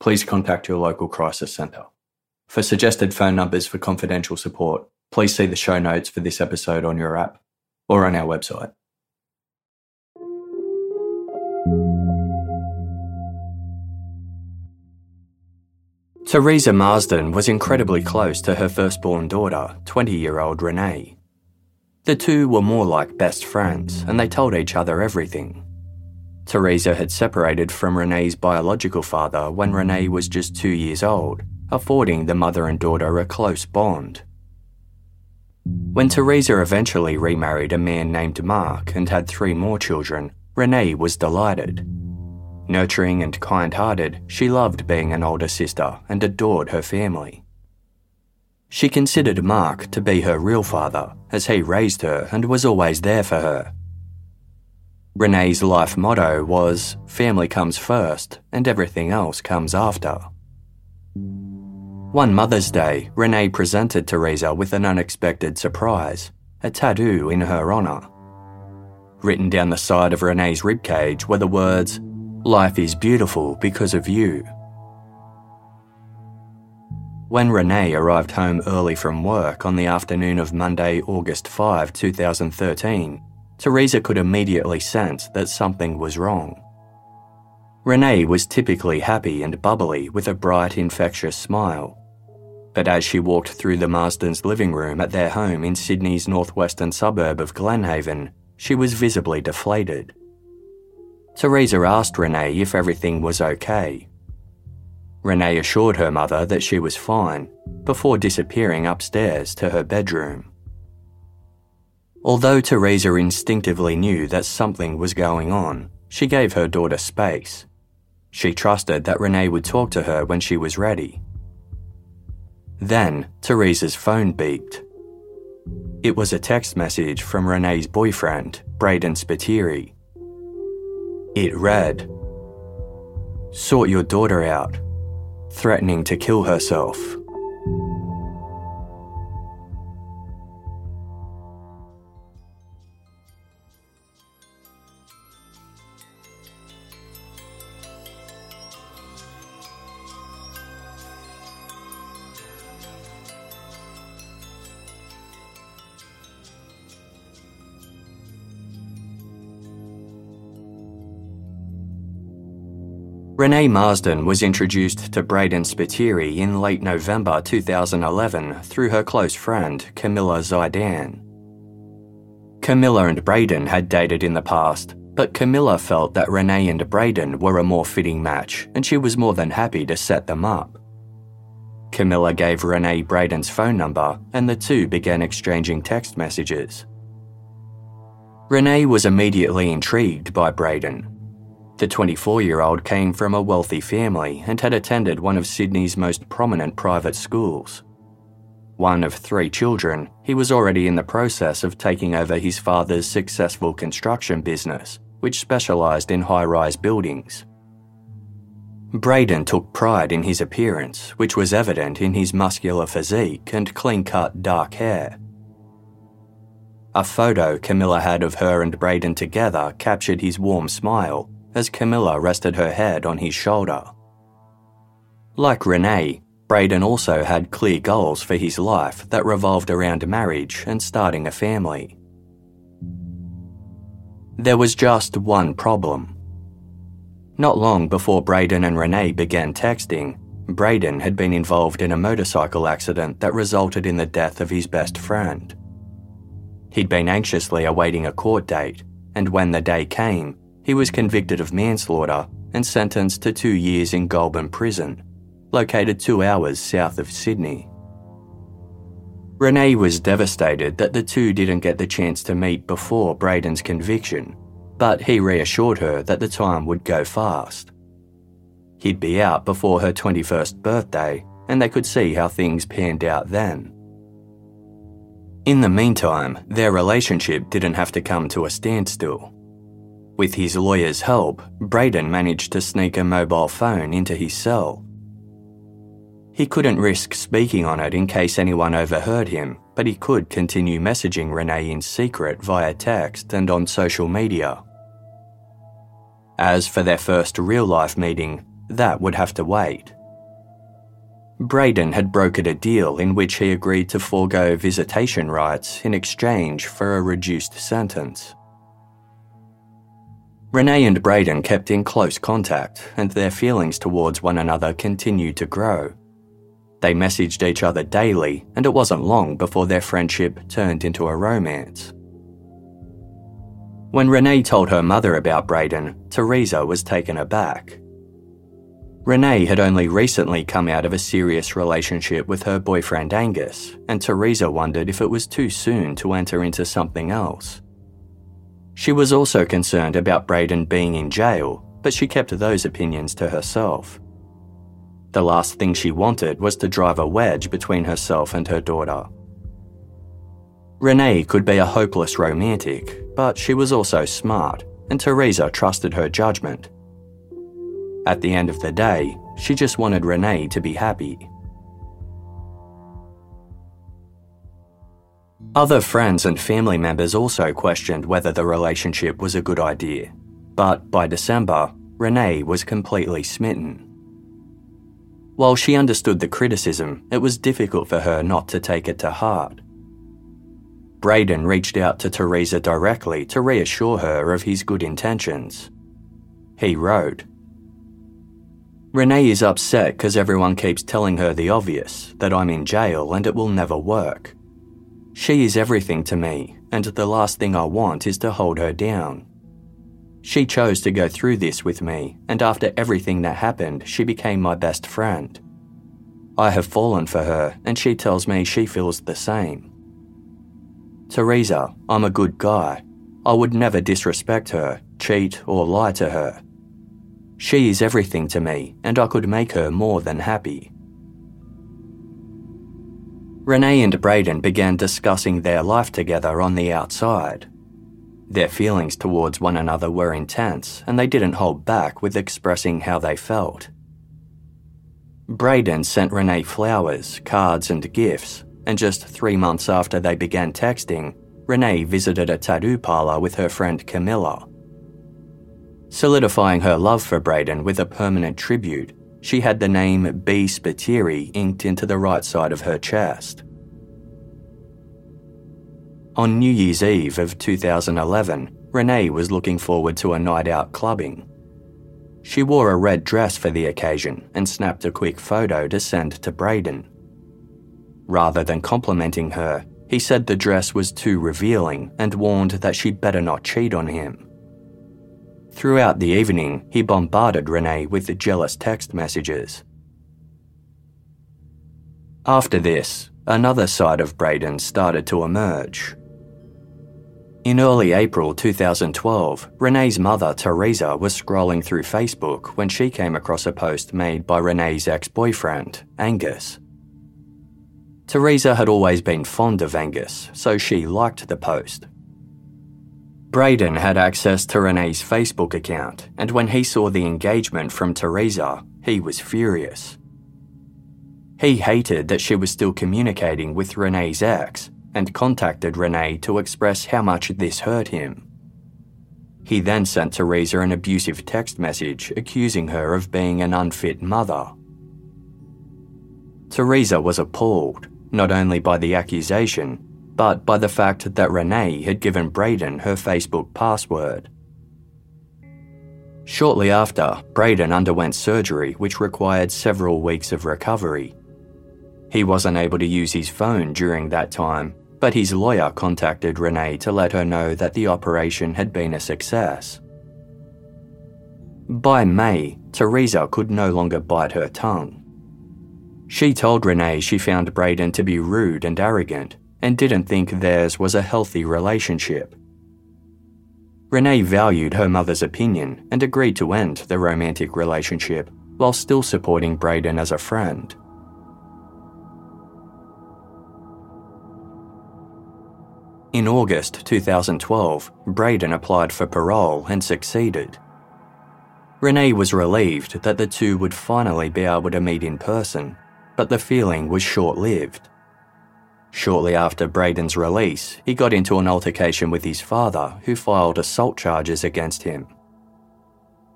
please contact your local crisis centre. For suggested phone numbers for confidential support, please see the show notes for this episode on your app or on our website. Teresa Marsden was incredibly close to her firstborn daughter, 20 year old Renee. The two were more like best friends and they told each other everything. Teresa had separated from Renee's biological father when Renee was just two years old, affording the mother and daughter a close bond. When Teresa eventually remarried a man named Mark and had three more children, Renee was delighted. Nurturing and kind hearted, she loved being an older sister and adored her family. She considered Mark to be her real father, as he raised her and was always there for her. Renee's life motto was family comes first and everything else comes after. One Mother's Day, Renee presented Teresa with an unexpected surprise a tattoo in her honour. Written down the side of Renee's ribcage were the words, Life is beautiful because of you. When Renee arrived home early from work on the afternoon of Monday, August 5, 2013, Teresa could immediately sense that something was wrong. Renee was typically happy and bubbly with a bright, infectious smile. But as she walked through the Marsdens' living room at their home in Sydney's northwestern suburb of Glenhaven, she was visibly deflated. Teresa asked Renee if everything was okay. Renee assured her mother that she was fine before disappearing upstairs to her bedroom. Although Teresa instinctively knew that something was going on, she gave her daughter space. She trusted that Renee would talk to her when she was ready. Then, Teresa's phone beeped. It was a text message from Renee's boyfriend, Braden Spiteri. It read Sort your daughter out, threatening to kill herself. Renee Marsden was introduced to Braden Spiteri in late November 2011 through her close friend, Camilla Zaidan. Camilla and Braden had dated in the past, but Camilla felt that Renee and Braden were a more fitting match and she was more than happy to set them up. Camilla gave Renee Braden's phone number and the two began exchanging text messages. Renee was immediately intrigued by Braden. The 24 year old came from a wealthy family and had attended one of Sydney's most prominent private schools. One of three children, he was already in the process of taking over his father's successful construction business, which specialised in high rise buildings. Braden took pride in his appearance, which was evident in his muscular physique and clean cut dark hair. A photo Camilla had of her and Braden together captured his warm smile as Camilla rested her head on his shoulder. Like Renee, Braden also had clear goals for his life that revolved around marriage and starting a family. There was just one problem. Not long before Braden and Renee began texting, Braden had been involved in a motorcycle accident that resulted in the death of his best friend. He'd been anxiously awaiting a court date, and when the day came, he was convicted of manslaughter and sentenced to two years in Goulburn Prison, located two hours south of Sydney. Renee was devastated that the two didn't get the chance to meet before Braden's conviction, but he reassured her that the time would go fast. He'd be out before her 21st birthday, and they could see how things panned out then. In the meantime, their relationship didn't have to come to a standstill. With his lawyer's help, Braden managed to sneak a mobile phone into his cell. He couldn't risk speaking on it in case anyone overheard him, but he could continue messaging Renee in secret via text and on social media. As for their first real life meeting, that would have to wait. Braden had brokered a deal in which he agreed to forego visitation rights in exchange for a reduced sentence. Renee and Braden kept in close contact, and their feelings towards one another continued to grow. They messaged each other daily, and it wasn't long before their friendship turned into a romance. When Renee told her mother about Braden, Teresa was taken aback. Renee had only recently come out of a serious relationship with her boyfriend Angus, and Teresa wondered if it was too soon to enter into something else. She was also concerned about Braden being in jail, but she kept those opinions to herself. The last thing she wanted was to drive a wedge between herself and her daughter. Renee could be a hopeless romantic, but she was also smart, and Teresa trusted her judgment at the end of the day, she just wanted Renee to be happy. Other friends and family members also questioned whether the relationship was a good idea, but by December, Renee was completely smitten. While she understood the criticism, it was difficult for her not to take it to heart. Braden reached out to Teresa directly to reassure her of his good intentions. He wrote, Renee is upset because everyone keeps telling her the obvious that I'm in jail and it will never work. She is everything to me, and the last thing I want is to hold her down. She chose to go through this with me, and after everything that happened, she became my best friend. I have fallen for her, and she tells me she feels the same. Teresa, I'm a good guy. I would never disrespect her, cheat, or lie to her. She is everything to me, and I could make her more than happy. Renee and Braden began discussing their life together on the outside. Their feelings towards one another were intense, and they didn't hold back with expressing how they felt. Braden sent Renee flowers, cards, and gifts, and just three months after they began texting, Renee visited a tattoo parlor with her friend Camilla. Solidifying her love for Braden with a permanent tribute, she had the name B. Spiteri inked into the right side of her chest. On New Year's Eve of 2011, Renee was looking forward to a night out clubbing. She wore a red dress for the occasion and snapped a quick photo to send to Braden. Rather than complimenting her, he said the dress was too revealing and warned that she'd better not cheat on him. Throughout the evening, he bombarded Renee with jealous text messages. After this, another side of Braden started to emerge. In early April 2012, Renee's mother, Teresa, was scrolling through Facebook when she came across a post made by Renee's ex boyfriend, Angus. Teresa had always been fond of Angus, so she liked the post. Braden had access to Renee's Facebook account, and when he saw the engagement from Teresa, he was furious. He hated that she was still communicating with Renee's ex and contacted Renee to express how much this hurt him. He then sent Teresa an abusive text message accusing her of being an unfit mother. Teresa was appalled, not only by the accusation, but by the fact that Renee had given Braden her Facebook password. Shortly after, Braden underwent surgery which required several weeks of recovery. He wasn't able to use his phone during that time but his lawyer contacted Renee to let her know that the operation had been a success. By May, Teresa could no longer bite her tongue. She told Renee she found Braden to be rude and arrogant and didn't think theirs was a healthy relationship. Renee valued her mother's opinion and agreed to end the romantic relationship while still supporting Braden as a friend. In August 2012, Braden applied for parole and succeeded. Renee was relieved that the two would finally be able to meet in person, but the feeling was short lived. Shortly after Braden's release, he got into an altercation with his father, who filed assault charges against him.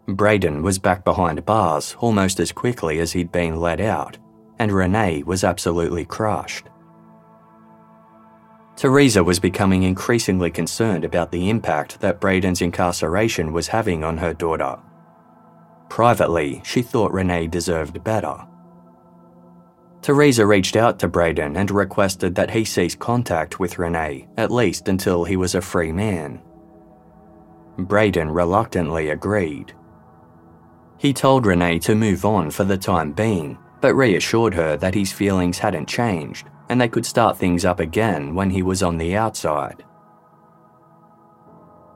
Braden was back behind bars almost as quickly as he'd been let out, and Renee was absolutely crushed. Teresa was becoming increasingly concerned about the impact that Braden's incarceration was having on her daughter. Privately, she thought Renee deserved better. Teresa reached out to Braden and requested that he cease contact with Renee, at least until he was a free man. Braden reluctantly agreed. He told Renee to move on for the time being, but reassured her that his feelings hadn't changed and they could start things up again when he was on the outside.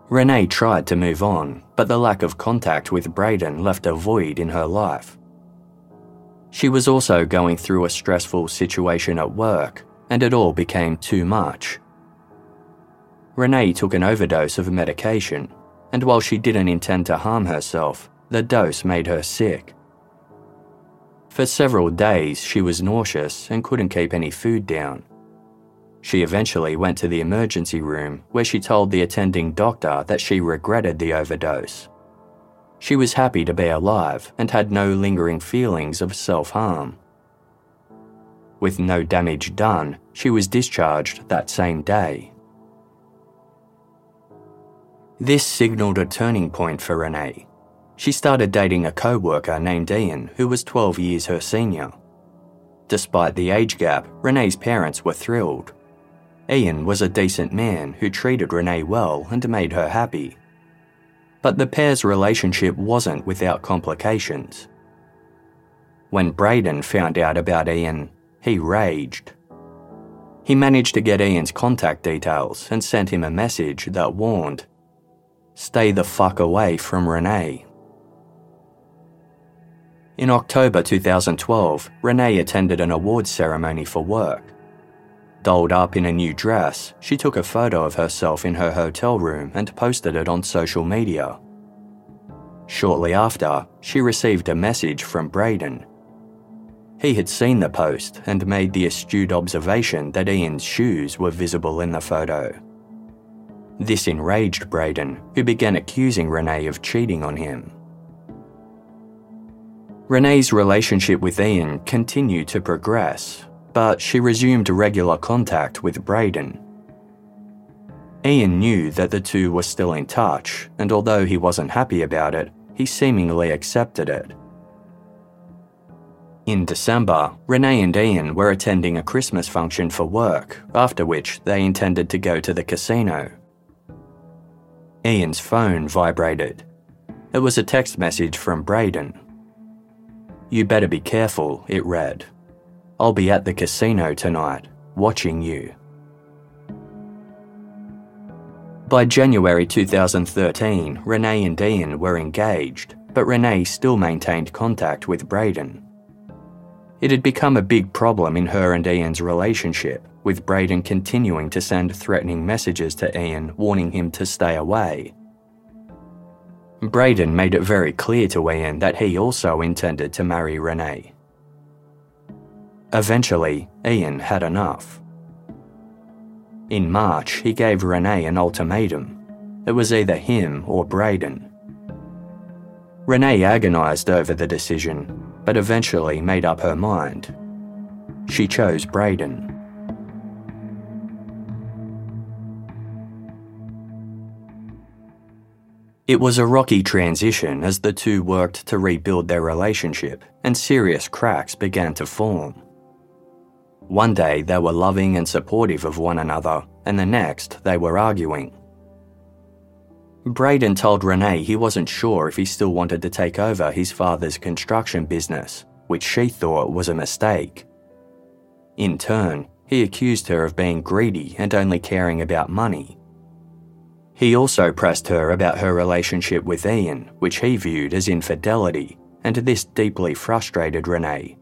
Renee tried to move on, but the lack of contact with Braden left a void in her life. She was also going through a stressful situation at work, and it all became too much. Renee took an overdose of medication, and while she didn't intend to harm herself, the dose made her sick. For several days, she was nauseous and couldn't keep any food down. She eventually went to the emergency room where she told the attending doctor that she regretted the overdose. She was happy to be alive and had no lingering feelings of self harm. With no damage done, she was discharged that same day. This signalled a turning point for Renee she started dating a co worker named Ian, who was 12 years her senior. Despite the age gap, Renee's parents were thrilled. Ian was a decent man who treated Renee well and made her happy. But the pair's relationship wasn't without complications. When Braden found out about Ian, he raged. He managed to get Ian's contact details and sent him a message that warned Stay the fuck away from Renee. In October 2012, Renee attended an awards ceremony for work. Dolled up in a new dress, she took a photo of herself in her hotel room and posted it on social media. Shortly after, she received a message from Braden. He had seen the post and made the astute observation that Ian's shoes were visible in the photo. This enraged Braden, who began accusing Renee of cheating on him. Renee's relationship with Ian continued to progress, but she resumed regular contact with Braden. Ian knew that the two were still in touch, and although he wasn't happy about it, he seemingly accepted it. In December, Renee and Ian were attending a Christmas function for work, after which they intended to go to the casino. Ian's phone vibrated. It was a text message from Braden. You better be careful, it read. I'll be at the casino tonight, watching you. By January 2013, Renee and Ian were engaged, but Renee still maintained contact with Braden. It had become a big problem in her and Ian's relationship, with Braden continuing to send threatening messages to Ian warning him to stay away. Braden made it very clear to Ian that he also intended to marry Renee. Eventually, Ian had enough. In March, he gave Renee an ultimatum. It was either him or Braden. Renee agonised over the decision, but eventually made up her mind. She chose Braden. It was a rocky transition as the two worked to rebuild their relationship, and serious cracks began to form. One day they were loving and supportive of one another, and the next they were arguing. Braden told Renee he wasn't sure if he still wanted to take over his father's construction business, which she thought was a mistake. In turn, he accused her of being greedy and only caring about money, he also pressed her about her relationship with Ian, which he viewed as infidelity, and this deeply frustrated Renee.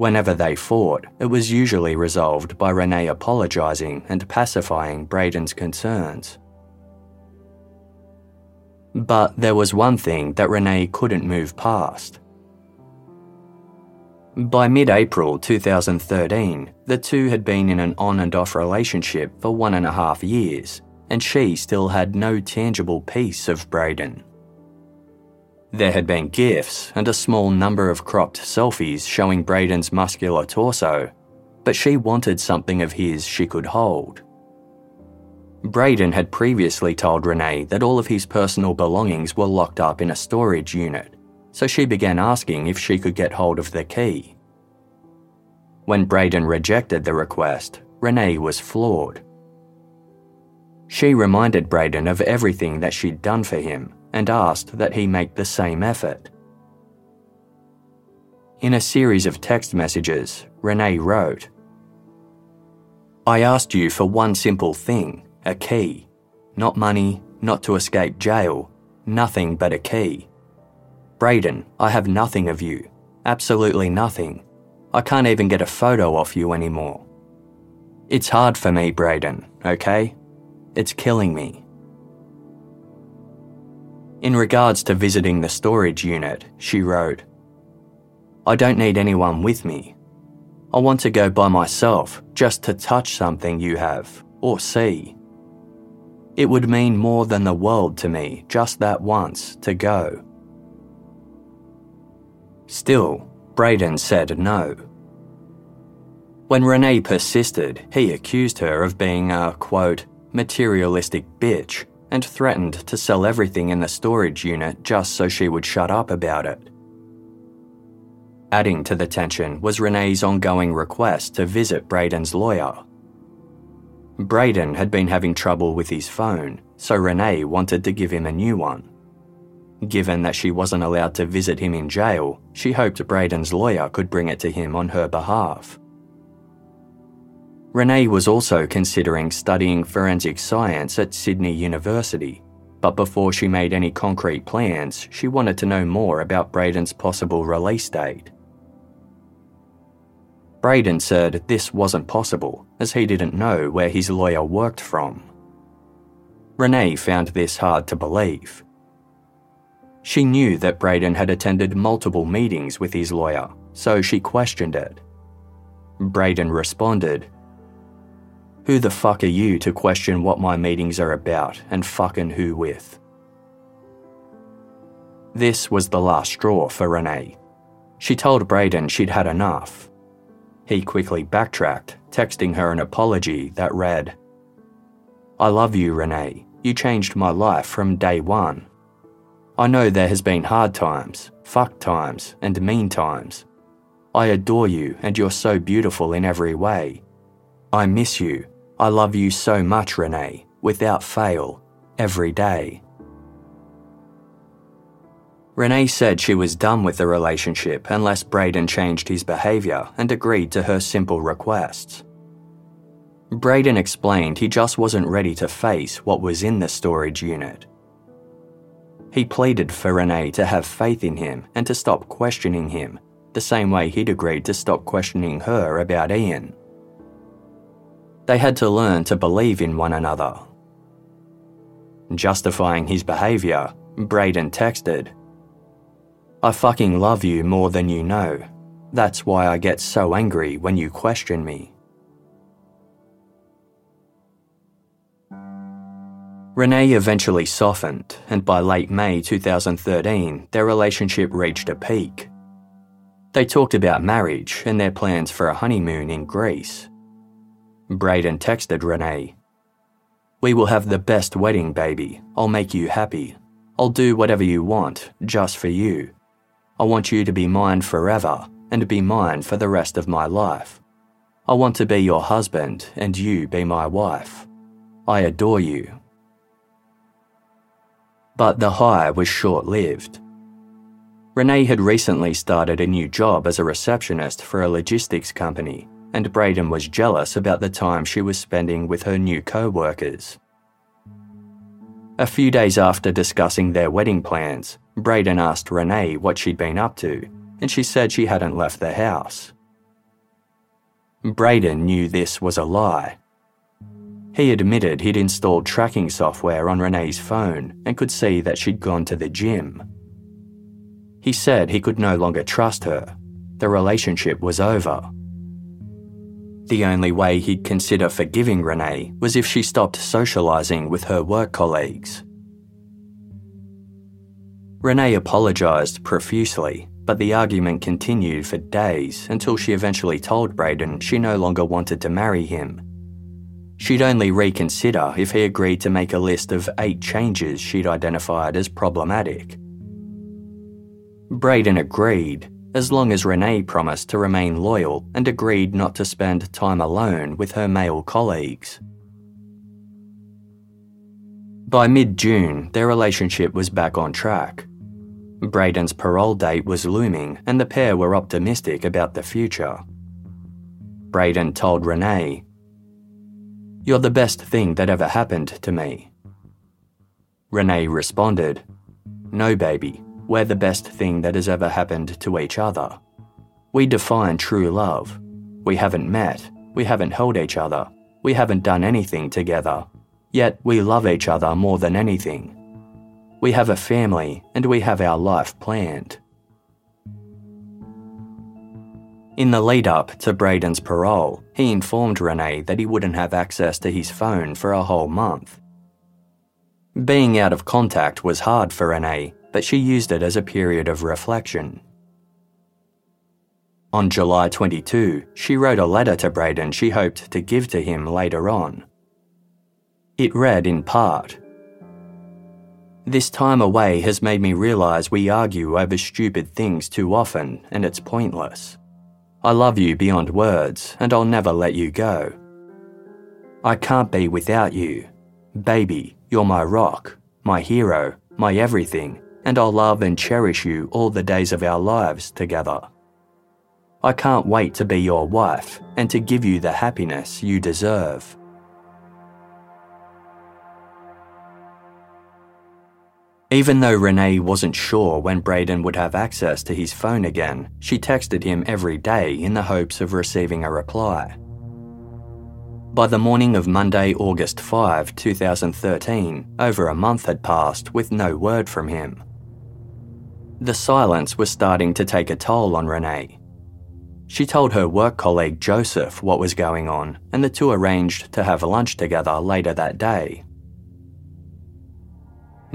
Whenever they fought, it was usually resolved by Renee apologising and pacifying Braden's concerns. But there was one thing that Renee couldn't move past. By mid April 2013, the two had been in an on and off relationship for one and a half years and she still had no tangible piece of Braden. There had been gifts and a small number of cropped selfies showing Braden's muscular torso, but she wanted something of his she could hold. Braden had previously told Renee that all of his personal belongings were locked up in a storage unit, so she began asking if she could get hold of the key. When Braden rejected the request, Renee was floored. She reminded Braden of everything that she'd done for him and asked that he make the same effort. In a series of text messages, Renee wrote, I asked you for one simple thing a key. Not money, not to escape jail, nothing but a key. Braden, I have nothing of you. Absolutely nothing. I can't even get a photo off you anymore. It's hard for me, Braden, okay? It's killing me. In regards to visiting the storage unit, she wrote, I don't need anyone with me. I want to go by myself just to touch something you have or see. It would mean more than the world to me just that once to go. Still, Braden said no. When Renee persisted, he accused her of being a, quote, materialistic bitch and threatened to sell everything in the storage unit just so she would shut up about it. Adding to the tension was Renee's ongoing request to visit Braden's lawyer. Braden had been having trouble with his phone, so Renee wanted to give him a new one. Given that she wasn't allowed to visit him in jail, she hoped Braden's lawyer could bring it to him on her behalf. Renee was also considering studying forensic science at Sydney University, but before she made any concrete plans, she wanted to know more about Braden's possible release date. Braden said this wasn't possible, as he didn't know where his lawyer worked from. Renee found this hard to believe. She knew that Braden had attended multiple meetings with his lawyer, so she questioned it. Braden responded who the fuck are you to question what my meetings are about and fucking who with? This was the last straw for Renee. She told Braden she'd had enough. He quickly backtracked, texting her an apology that read I love you, Renee. You changed my life from day one. I know there has been hard times, fuck times, and mean times. I adore you and you're so beautiful in every way. I miss you. I love you so much, Renee, without fail, every day. Renee said she was done with the relationship unless Braden changed his behaviour and agreed to her simple requests. Braden explained he just wasn't ready to face what was in the storage unit. He pleaded for Renee to have faith in him and to stop questioning him, the same way he'd agreed to stop questioning her about Ian. They had to learn to believe in one another. Justifying his behaviour, Braden texted, I fucking love you more than you know. That's why I get so angry when you question me. Renee eventually softened, and by late May 2013, their relationship reached a peak. They talked about marriage and their plans for a honeymoon in Greece. Braden texted Renee, We will have the best wedding, baby. I'll make you happy. I'll do whatever you want, just for you. I want you to be mine forever and be mine for the rest of my life. I want to be your husband and you be my wife. I adore you. But the high was short lived. Renee had recently started a new job as a receptionist for a logistics company, and Braden was jealous about the time she was spending with her new co workers. A few days after discussing their wedding plans, Braden asked Renee what she'd been up to, and she said she hadn't left the house. Braden knew this was a lie. He admitted he'd installed tracking software on Renee's phone and could see that she'd gone to the gym. He said he could no longer trust her. The relationship was over. The only way he'd consider forgiving Renee was if she stopped socialising with her work colleagues. Renee apologised profusely, but the argument continued for days until she eventually told Braden she no longer wanted to marry him. She'd only reconsider if he agreed to make a list of eight changes she'd identified as problematic. Braden agreed, as long as Renee promised to remain loyal and agreed not to spend time alone with her male colleagues. By mid June, their relationship was back on track. Braden's parole date was looming, and the pair were optimistic about the future. Braden told Renee, You're the best thing that ever happened to me. Renee responded, No, baby, we're the best thing that has ever happened to each other. We define true love. We haven't met, we haven't held each other, we haven't done anything together, yet we love each other more than anything. We have a family and we have our life planned. In the lead up to Braden's parole, he informed Renee that he wouldn't have access to his phone for a whole month. Being out of contact was hard for Renee, but she used it as a period of reflection. On July 22, she wrote a letter to Braden she hoped to give to him later on. It read in part this time away has made me realise we argue over stupid things too often, and it's pointless. I love you beyond words, and I'll never let you go. I can't be without you. Baby, you're my rock, my hero, my everything, and I'll love and cherish you all the days of our lives together. I can't wait to be your wife and to give you the happiness you deserve. Even though Renee wasn't sure when Braden would have access to his phone again, she texted him every day in the hopes of receiving a reply. By the morning of Monday, August 5, 2013, over a month had passed with no word from him. The silence was starting to take a toll on Renee. She told her work colleague Joseph what was going on, and the two arranged to have lunch together later that day.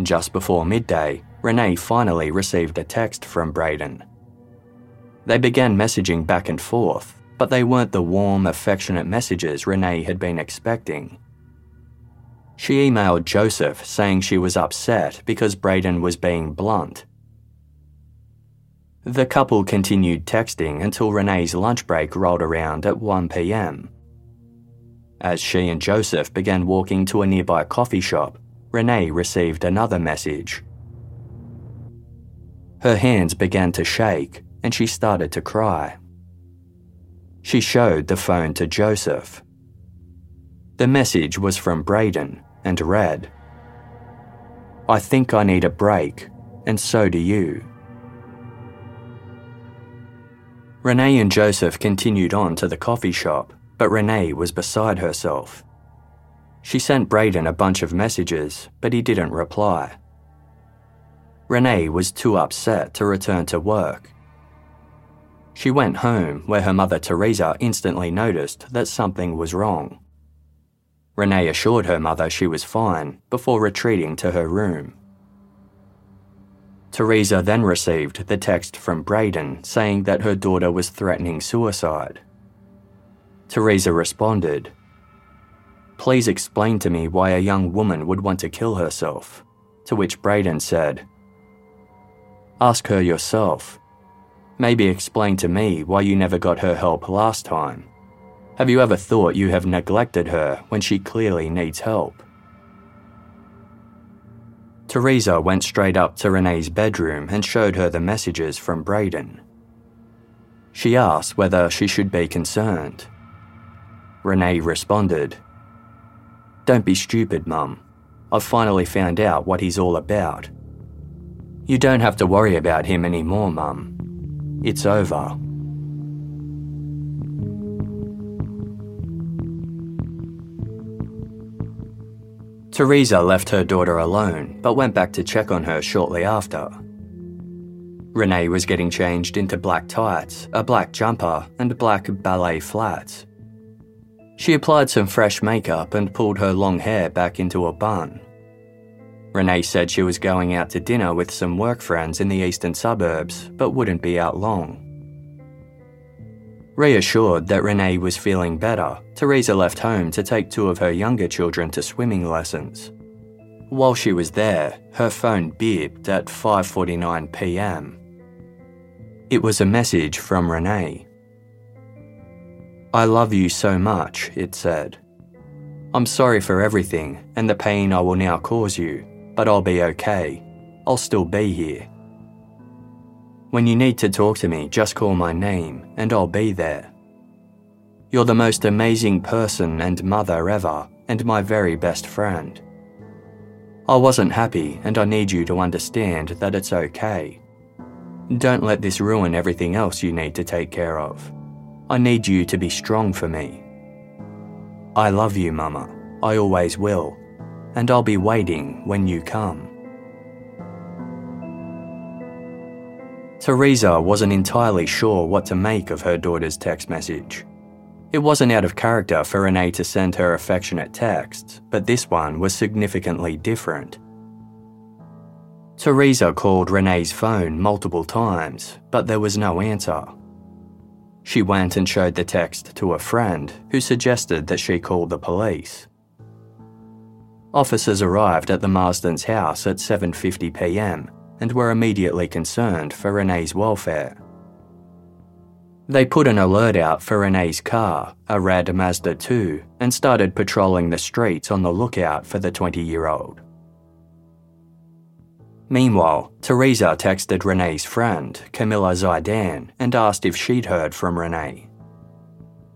Just before midday, Renee finally received a text from Braden. They began messaging back and forth, but they weren't the warm, affectionate messages Renee had been expecting. She emailed Joseph saying she was upset because Braden was being blunt. The couple continued texting until Renee's lunch break rolled around at 1 pm. As she and Joseph began walking to a nearby coffee shop, Renee received another message. Her hands began to shake and she started to cry. She showed the phone to Joseph. The message was from Braden and read I think I need a break, and so do you. Renee and Joseph continued on to the coffee shop, but Renee was beside herself. She sent Braden a bunch of messages, but he didn't reply. Renee was too upset to return to work. She went home, where her mother Teresa instantly noticed that something was wrong. Renee assured her mother she was fine before retreating to her room. Teresa then received the text from Braden saying that her daughter was threatening suicide. Teresa responded, Please explain to me why a young woman would want to kill herself. To which Braden said, Ask her yourself. Maybe explain to me why you never got her help last time. Have you ever thought you have neglected her when she clearly needs help? Teresa went straight up to Renee's bedroom and showed her the messages from Braden. She asked whether she should be concerned. Renee responded, Don't be stupid, Mum. I've finally found out what he's all about. You don't have to worry about him anymore, Mum. It's over. Teresa left her daughter alone, but went back to check on her shortly after. Renee was getting changed into black tights, a black jumper, and black ballet flats. She applied some fresh makeup and pulled her long hair back into a bun. Renee said she was going out to dinner with some work friends in the eastern suburbs, but wouldn't be out long. Reassured that Renee was feeling better, Teresa left home to take two of her younger children to swimming lessons. While she was there, her phone beeped at 5:49 p.m. It was a message from Renee. I love you so much, it said. I'm sorry for everything and the pain I will now cause you, but I'll be okay. I'll still be here. When you need to talk to me, just call my name and I'll be there. You're the most amazing person and mother ever, and my very best friend. I wasn't happy, and I need you to understand that it's okay. Don't let this ruin everything else you need to take care of. I need you to be strong for me. I love you, Mama. I always will. And I'll be waiting when you come. Teresa wasn't entirely sure what to make of her daughter's text message. It wasn't out of character for Renee to send her affectionate texts, but this one was significantly different. Teresa called Renee's phone multiple times, but there was no answer. She went and showed the text to a friend, who suggested that she call the police. Officers arrived at the Marsden's house at 7:50 p.m and were immediately concerned for Renee's welfare. They put an alert out for Renee's car, a red Mazda 2, and started patrolling the streets on the lookout for the 20 year old. Meanwhile, Teresa texted Renee's friend, Camilla Zaidan, and asked if she'd heard from Renee.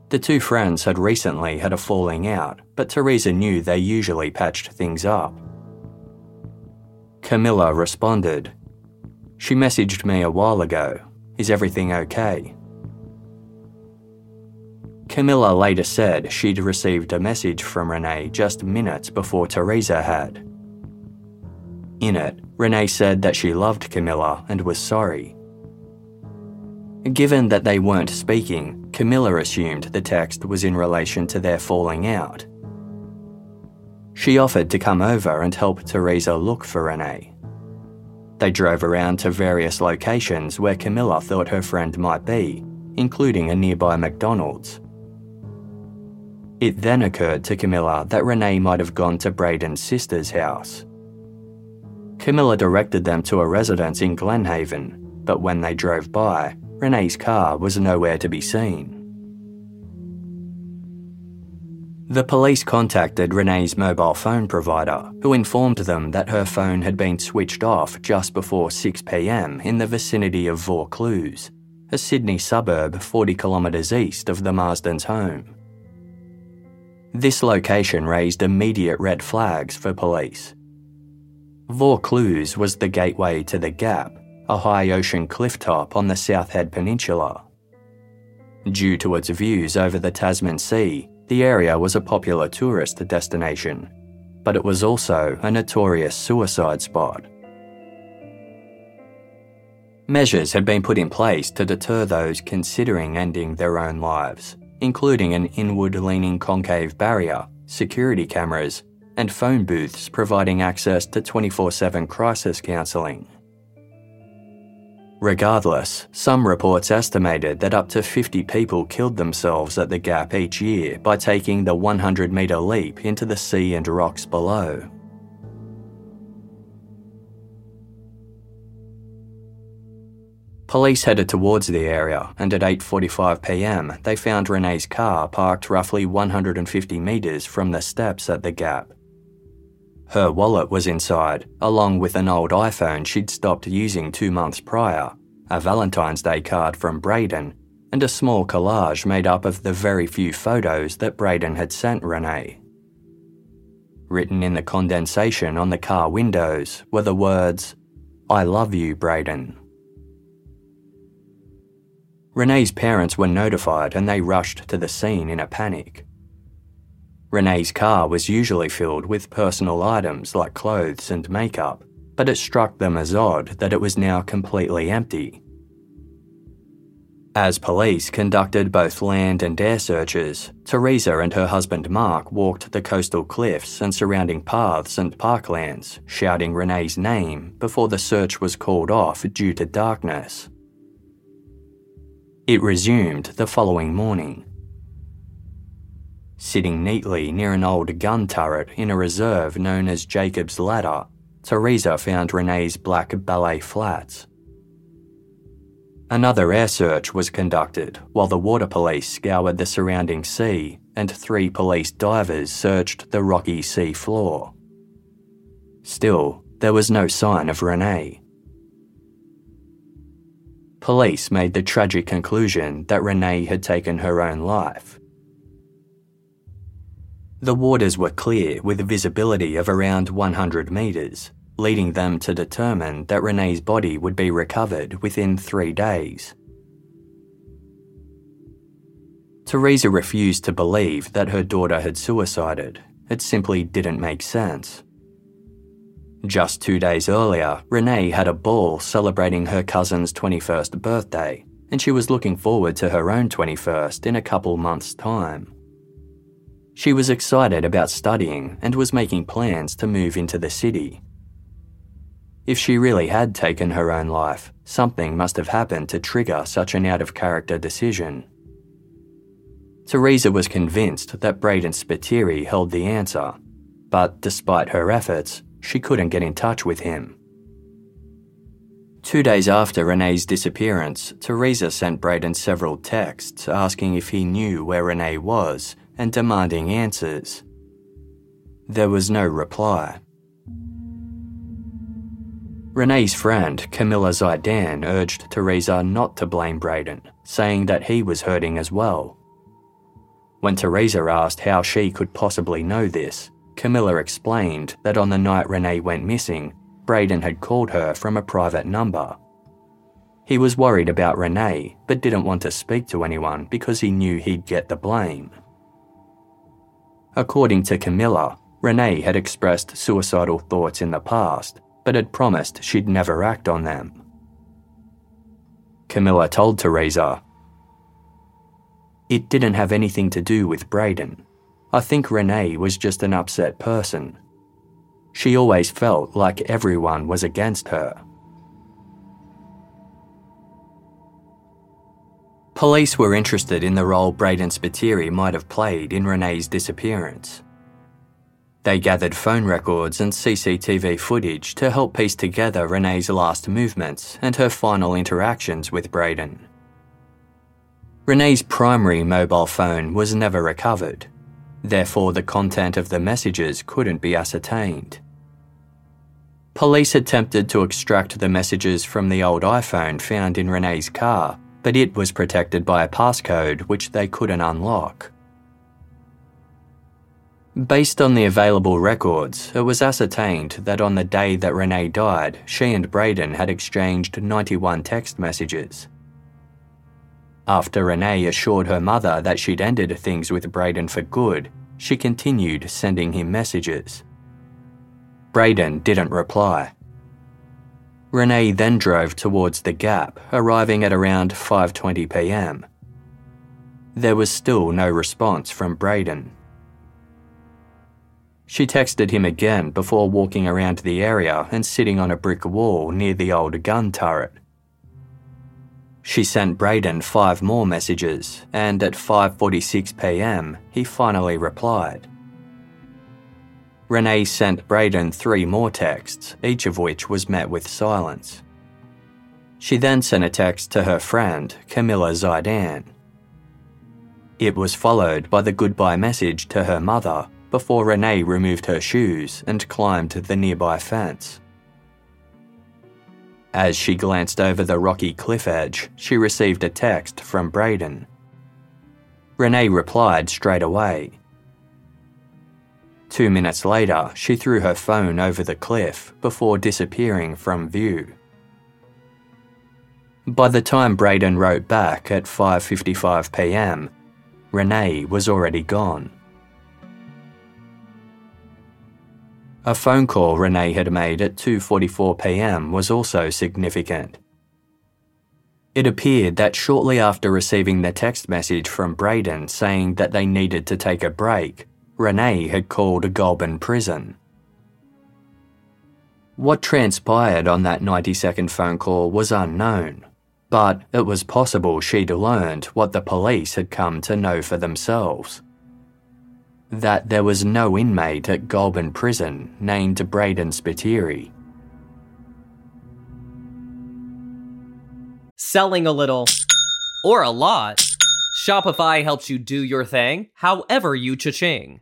The two friends had recently had a falling out, but Teresa knew they usually patched things up. Camilla responded, She messaged me a while ago. Is everything okay? Camilla later said she'd received a message from Renee just minutes before Teresa had. In it, Renee said that she loved Camilla and was sorry. Given that they weren't speaking, Camilla assumed the text was in relation to their falling out she offered to come over and help Teresa look for Renee. They drove around to various locations where Camilla thought her friend might be, including a nearby McDonald's. It then occurred to Camilla that Renee might have gone to Braden's sister's house. Camilla directed them to a residence in Glenhaven, but when they drove by, Renee's car was nowhere to be seen. The police contacted Renee's mobile phone provider, who informed them that her phone had been switched off just before 6pm in the vicinity of Vaucluse, a Sydney suburb 40 kilometres east of the Marsden's home. This location raised immediate red flags for police. Vaucluse was the gateway to the Gap, a high ocean clifftop on the South Head Peninsula. Due to its views over the Tasman Sea, the area was a popular tourist destination, but it was also a notorious suicide spot. Measures had been put in place to deter those considering ending their own lives, including an inward leaning concave barrier, security cameras, and phone booths providing access to 24 7 crisis counselling. Regardless, some reports estimated that up to 50 people killed themselves at the gap each year by taking the 100 metre leap into the sea and rocks below. Police headed towards the area, and at 8:45 p.m., they found Renee's car parked roughly 150 meters from the steps at the gap. Her wallet was inside, along with an old iPhone she'd stopped using two months prior, a Valentine's Day card from Braden, and a small collage made up of the very few photos that Braden had sent Renee. Written in the condensation on the car windows were the words, I love you, Braden. Renee's parents were notified and they rushed to the scene in a panic. Renee's car was usually filled with personal items like clothes and makeup, but it struck them as odd that it was now completely empty. As police conducted both land and air searches, Teresa and her husband Mark walked the coastal cliffs and surrounding paths and parklands, shouting Renee's name before the search was called off due to darkness. It resumed the following morning. Sitting neatly near an old gun turret in a reserve known as Jacob's Ladder, Teresa found Renee's black ballet flats. Another air search was conducted while the water police scoured the surrounding sea and three police divers searched the rocky sea floor. Still, there was no sign of Renee. Police made the tragic conclusion that Renee had taken her own life the waters were clear with a visibility of around 100 metres, leading them to determine that Renee's body would be recovered within three days. Teresa refused to believe that her daughter had suicided. It simply didn't make sense. Just two days earlier, Renee had a ball celebrating her cousin's 21st birthday, and she was looking forward to her own 21st in a couple months' time. She was excited about studying and was making plans to move into the city. If she really had taken her own life, something must have happened to trigger such an out of character decision. Teresa was convinced that Braden Spiteri held the answer, but despite her efforts, she couldn't get in touch with him. Two days after Renee's disappearance, Teresa sent Braden several texts asking if he knew where Renee was and demanding answers. There was no reply. Renee's friend, Camilla Zaidan, urged Teresa not to blame Braden, saying that he was hurting as well. When Teresa asked how she could possibly know this, Camilla explained that on the night Renee went missing, Braden had called her from a private number. He was worried about Renee, but didn't want to speak to anyone because he knew he'd get the blame. According to Camilla, Renee had expressed suicidal thoughts in the past, but had promised she'd never act on them. Camilla told Teresa, It didn't have anything to do with Braden. I think Renee was just an upset person. She always felt like everyone was against her. Police were interested in the role Braden Spiteri might have played in Renee's disappearance. They gathered phone records and CCTV footage to help piece together Renee's last movements and her final interactions with Braden. Renee's primary mobile phone was never recovered, therefore, the content of the messages couldn't be ascertained. Police attempted to extract the messages from the old iPhone found in Renee's car but it was protected by a passcode which they couldn't unlock. Based on the available records, it was ascertained that on the day that Renee died, she and Braden had exchanged 91 text messages. After Renee assured her mother that she'd ended things with Braden for good, she continued sending him messages. Braden didn't reply. Renee then drove towards the gap, arriving at around 5:20 p.m. There was still no response from Braden. She texted him again before walking around the area and sitting on a brick wall near the old gun turret. She sent Braden five more messages, and at 5:46 p.m., he finally replied. Renee sent Braden three more texts, each of which was met with silence. She then sent a text to her friend, Camilla Zaidan. It was followed by the goodbye message to her mother before Renee removed her shoes and climbed the nearby fence. As she glanced over the rocky cliff edge, she received a text from Braden. Renee replied straight away. Two minutes later, she threw her phone over the cliff before disappearing from view. By the time Braden wrote back at 5:55 p.m., Renee was already gone. A phone call Renee had made at 2:44 p.m. was also significant. It appeared that shortly after receiving the text message from Braden saying that they needed to take a break, Renee had called a Goulburn prison. What transpired on that 90 second phone call was unknown, but it was possible she'd learned what the police had come to know for themselves that there was no inmate at Goulburn Prison named Braden Spiteri. Selling a little or a lot, Shopify helps you do your thing however you cha-ching.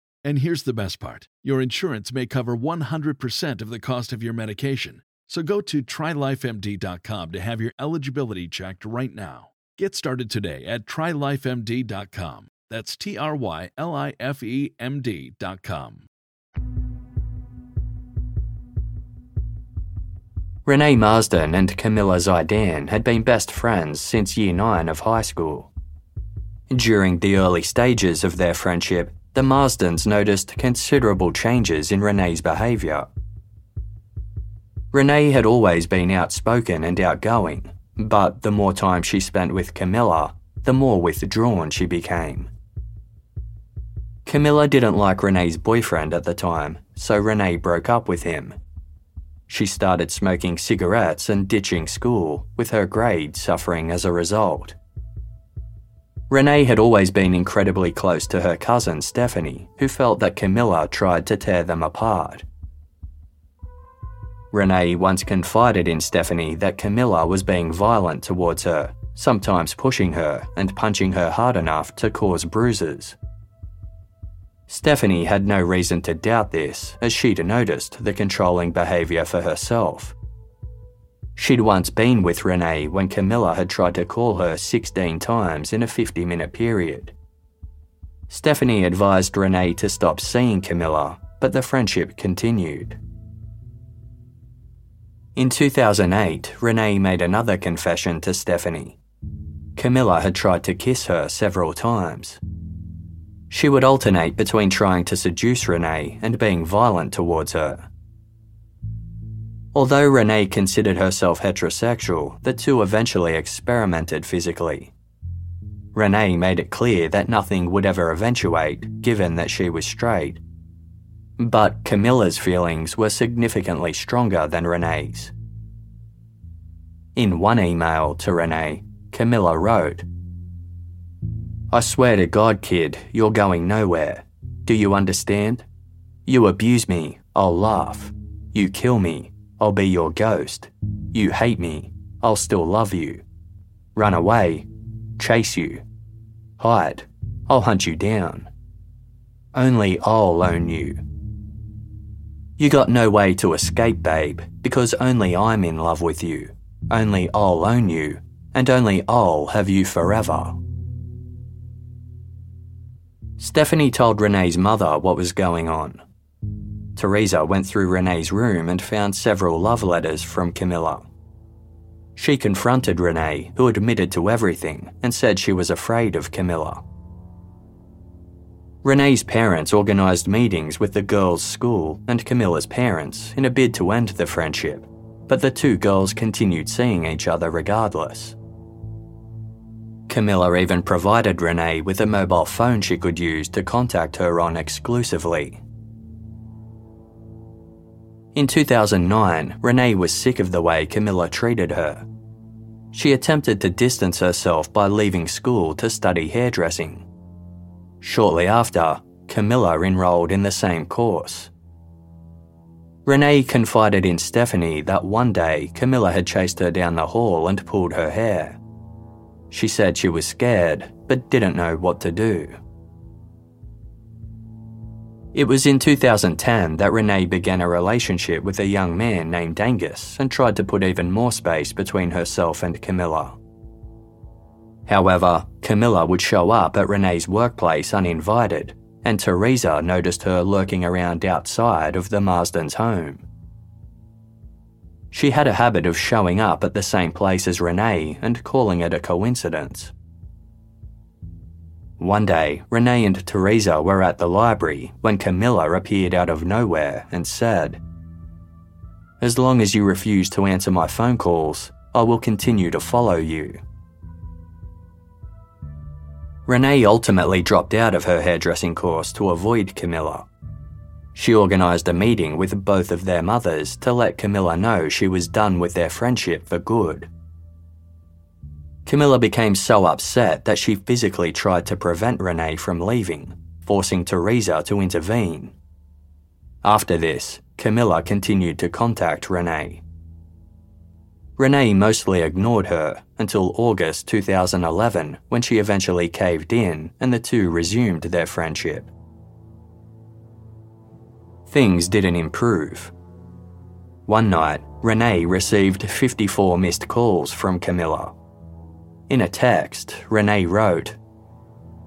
And here's the best part your insurance may cover 100% of the cost of your medication. So go to trylifemd.com to have your eligibility checked right now. Get started today at trylifemd.com. That's T R Y L I F E M D.com. Renee Marsden and Camilla Zaidan had been best friends since year 9 of high school. During the early stages of their friendship, the Marsdens noticed considerable changes in Renee's behaviour. Renee had always been outspoken and outgoing, but the more time she spent with Camilla, the more withdrawn she became. Camilla didn't like Renee's boyfriend at the time, so Renee broke up with him. She started smoking cigarettes and ditching school, with her grades suffering as a result. Renee had always been incredibly close to her cousin Stephanie, who felt that Camilla tried to tear them apart. Renee once confided in Stephanie that Camilla was being violent towards her, sometimes pushing her and punching her hard enough to cause bruises. Stephanie had no reason to doubt this, as she'd noticed the controlling behaviour for herself. She'd once been with Renee when Camilla had tried to call her 16 times in a 50 minute period. Stephanie advised Renee to stop seeing Camilla, but the friendship continued. In 2008, Renee made another confession to Stephanie. Camilla had tried to kiss her several times. She would alternate between trying to seduce Renee and being violent towards her. Although Renee considered herself heterosexual, the two eventually experimented physically. Renee made it clear that nothing would ever eventuate, given that she was straight. But Camilla's feelings were significantly stronger than Renee's. In one email to Renee, Camilla wrote, I swear to God, kid, you're going nowhere. Do you understand? You abuse me, I'll laugh. You kill me, I'll be your ghost. You hate me, I'll still love you. Run away, chase you. Hide, I'll hunt you down. Only I'll own you. You got no way to escape, babe, because only I'm in love with you. Only I'll own you, and only I'll have you forever. Stephanie told Renee's mother what was going on. Teresa went through Renee's room and found several love letters from Camilla. She confronted Renee, who admitted to everything, and said she was afraid of Camilla. Renee's parents organised meetings with the girls' school and Camilla's parents in a bid to end the friendship, but the two girls continued seeing each other regardless. Camilla even provided Renee with a mobile phone she could use to contact her on exclusively. In 2009, Renee was sick of the way Camilla treated her. She attempted to distance herself by leaving school to study hairdressing. Shortly after, Camilla enrolled in the same course. Renee confided in Stephanie that one day Camilla had chased her down the hall and pulled her hair. She said she was scared, but didn't know what to do. It was in 2010 that Renee began a relationship with a young man named Angus and tried to put even more space between herself and Camilla. However, Camilla would show up at Renee's workplace uninvited, and Teresa noticed her lurking around outside of the Marsden's home. She had a habit of showing up at the same place as Renee and calling it a coincidence. One day, Renee and Teresa were at the library when Camilla appeared out of nowhere and said, As long as you refuse to answer my phone calls, I will continue to follow you. Renee ultimately dropped out of her hairdressing course to avoid Camilla. She organised a meeting with both of their mothers to let Camilla know she was done with their friendship for good. Camilla became so upset that she physically tried to prevent Renee from leaving, forcing Teresa to intervene. After this, Camilla continued to contact Renee. Renee mostly ignored her until August 2011 when she eventually caved in and the two resumed their friendship things didn't improve. One night, Renee received 54 missed calls from Camilla. In a text, Renee wrote,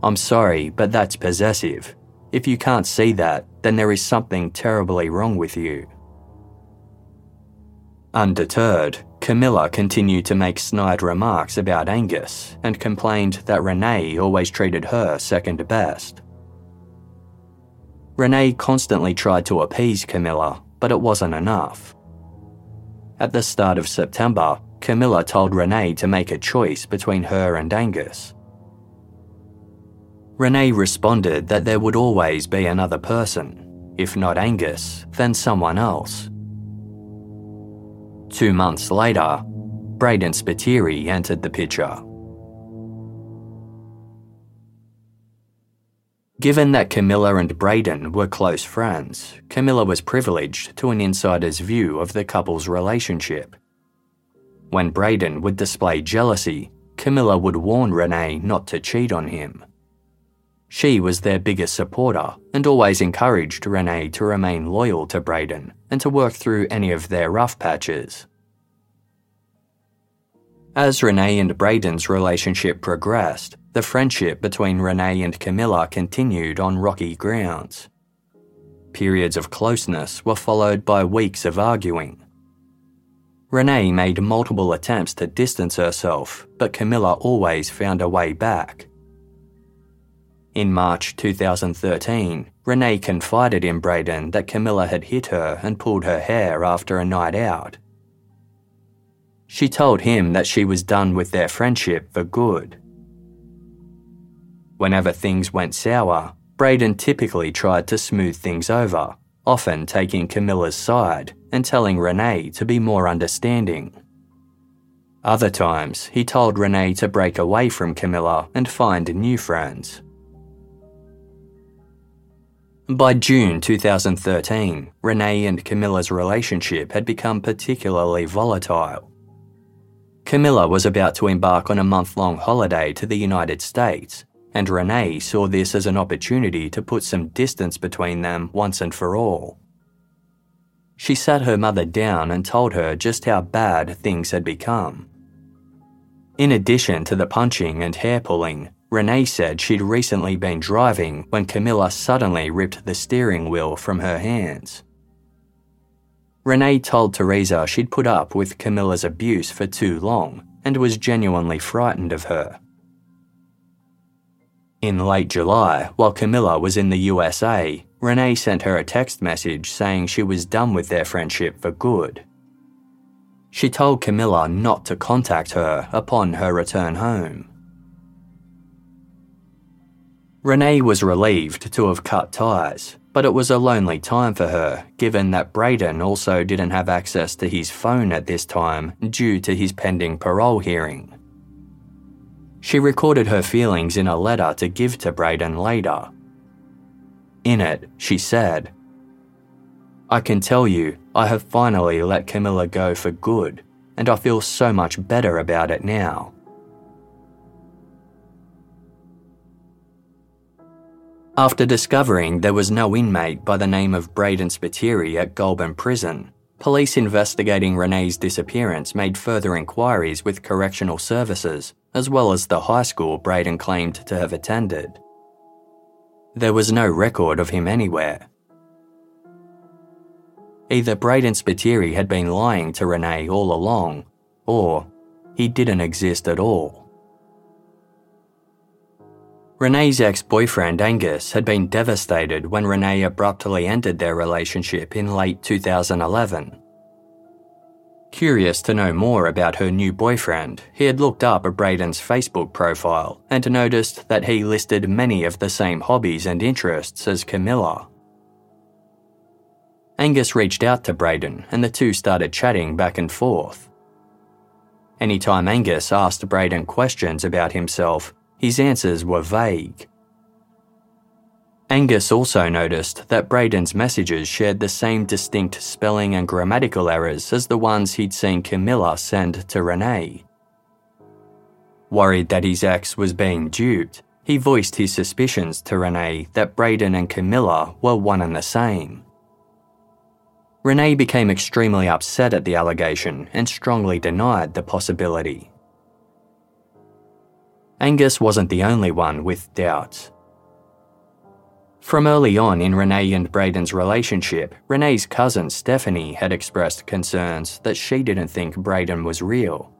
I'm sorry, but that's possessive. If you can't see that, then there is something terribly wrong with you. Undeterred, Camilla continued to make snide remarks about Angus and complained that Renee always treated her second best. Renee constantly tried to appease Camilla, but it wasn't enough. At the start of September, Camilla told Renee to make a choice between her and Angus. Renee responded that there would always be another person. If not Angus, then someone else. Two months later, Braden Spiteri entered the picture. Given that Camilla and Braden were close friends, Camilla was privileged to an insider's view of the couple's relationship. When Braden would display jealousy, Camilla would warn Renee not to cheat on him. She was their biggest supporter and always encouraged Renee to remain loyal to Braden and to work through any of their rough patches. As Renee and Braden's relationship progressed, the friendship between Renee and Camilla continued on rocky grounds. Periods of closeness were followed by weeks of arguing. Renee made multiple attempts to distance herself, but Camilla always found a way back. In March 2013, Renee confided in Braden that Camilla had hit her and pulled her hair after a night out. She told him that she was done with their friendship for good. Whenever things went sour, Braden typically tried to smooth things over, often taking Camilla's side and telling Renee to be more understanding. Other times, he told Renee to break away from Camilla and find new friends. By June 2013, Renee and Camilla's relationship had become particularly volatile. Camilla was about to embark on a month long holiday to the United States, and Renee saw this as an opportunity to put some distance between them once and for all. She sat her mother down and told her just how bad things had become. In addition to the punching and hair pulling, Renee said she'd recently been driving when Camilla suddenly ripped the steering wheel from her hands. Renee told Teresa she'd put up with Camilla's abuse for too long and was genuinely frightened of her. In late July, while Camilla was in the USA, Renee sent her a text message saying she was done with their friendship for good. She told Camilla not to contact her upon her return home. Renee was relieved to have cut ties, but it was a lonely time for her, given that Braden also didn't have access to his phone at this time due to his pending parole hearing. She recorded her feelings in a letter to give to Braden later. In it, she said, I can tell you, I have finally let Camilla go for good, and I feel so much better about it now. After discovering there was no inmate by the name of Braden Spiteri at Goulburn Prison, police investigating Renee's disappearance made further inquiries with correctional services, as well as the high school Braden claimed to have attended. There was no record of him anywhere. Either Braden Spiteri had been lying to Renee all along, or he didn't exist at all. Renee's ex boyfriend Angus had been devastated when Renee abruptly ended their relationship in late 2011. Curious to know more about her new boyfriend, he had looked up Braden's Facebook profile and noticed that he listed many of the same hobbies and interests as Camilla. Angus reached out to Braden and the two started chatting back and forth. Anytime Angus asked Braden questions about himself, his answers were vague. Angus also noticed that Braden's messages shared the same distinct spelling and grammatical errors as the ones he'd seen Camilla send to Renee. Worried that his ex was being duped, he voiced his suspicions to Renee that Braden and Camilla were one and the same. Renee became extremely upset at the allegation and strongly denied the possibility. Angus wasn't the only one with doubts. From early on in Renee and Braden's relationship, Renee's cousin Stephanie had expressed concerns that she didn't think Braden was real.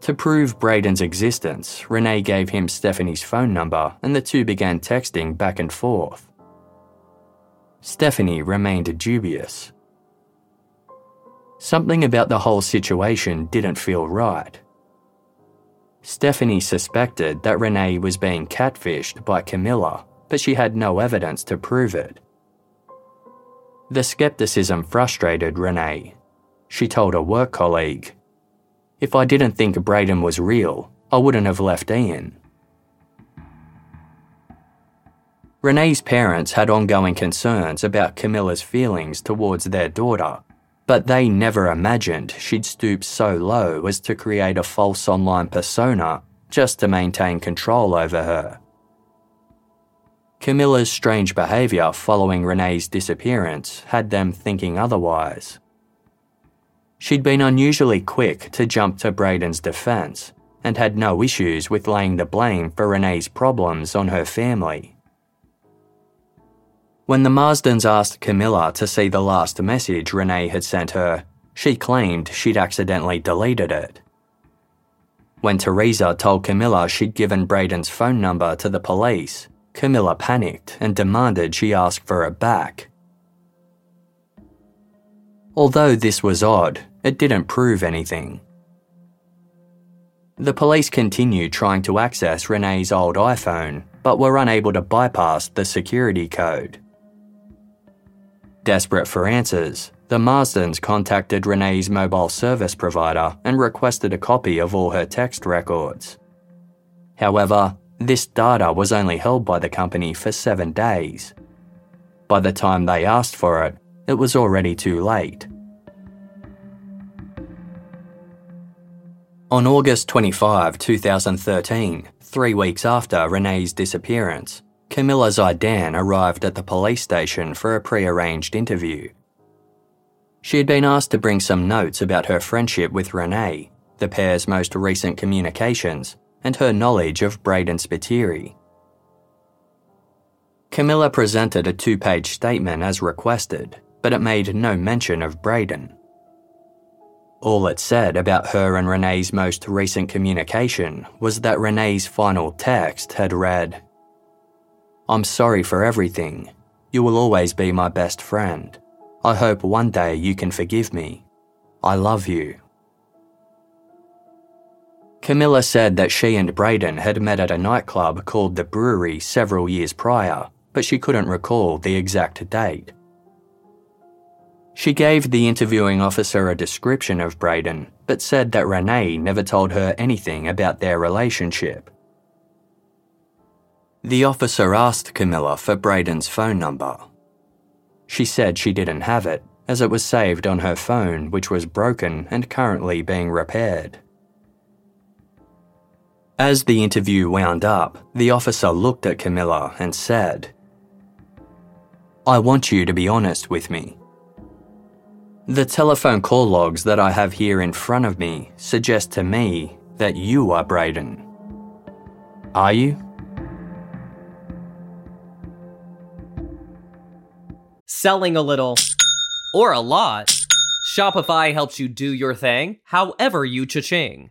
To prove Braden's existence, Renee gave him Stephanie's phone number and the two began texting back and forth. Stephanie remained dubious. Something about the whole situation didn't feel right. Stephanie suspected that Renee was being catfished by Camilla, but she had no evidence to prove it. The skepticism frustrated Renee. She told a work colleague, If I didn't think Braden was real, I wouldn't have left Ian. Renee's parents had ongoing concerns about Camilla's feelings towards their daughter, but they never imagined she'd stoop so low as to create a false online persona just to maintain control over her. Camilla's strange behaviour following Renee's disappearance had them thinking otherwise. She'd been unusually quick to jump to Braden's defence and had no issues with laying the blame for Renee's problems on her family. When the Marsdens asked Camilla to see the last message Renee had sent her, she claimed she'd accidentally deleted it. When Teresa told Camilla she'd given Braden's phone number to the police, Camilla panicked and demanded she ask for it back. Although this was odd, it didn't prove anything. The police continued trying to access Renee's old iPhone, but were unable to bypass the security code. Desperate for answers, the Marsdens contacted Renee's mobile service provider and requested a copy of all her text records. However, this data was only held by the company for seven days. By the time they asked for it, it was already too late. On August 25, 2013, three weeks after Renee's disappearance, Camilla Zaidan arrived at the police station for a pre-arranged interview. She had been asked to bring some notes about her friendship with Renee, the pair's most recent communications, and her knowledge of Braden Spiteri. Camilla presented a two page statement as requested, but it made no mention of Braden. All it said about her and Renee's most recent communication was that Renee's final text had read, I'm sorry for everything. You will always be my best friend. I hope one day you can forgive me. I love you. Camilla said that she and Braden had met at a nightclub called The Brewery several years prior, but she couldn't recall the exact date. She gave the interviewing officer a description of Braden, but said that Renee never told her anything about their relationship. The officer asked Camilla for Braden's phone number. She said she didn't have it, as it was saved on her phone, which was broken and currently being repaired. As the interview wound up, the officer looked at Camilla and said, I want you to be honest with me. The telephone call logs that I have here in front of me suggest to me that you are Braden. Are you? selling a little or a lot, Shopify helps you do your thing however you cha-ching.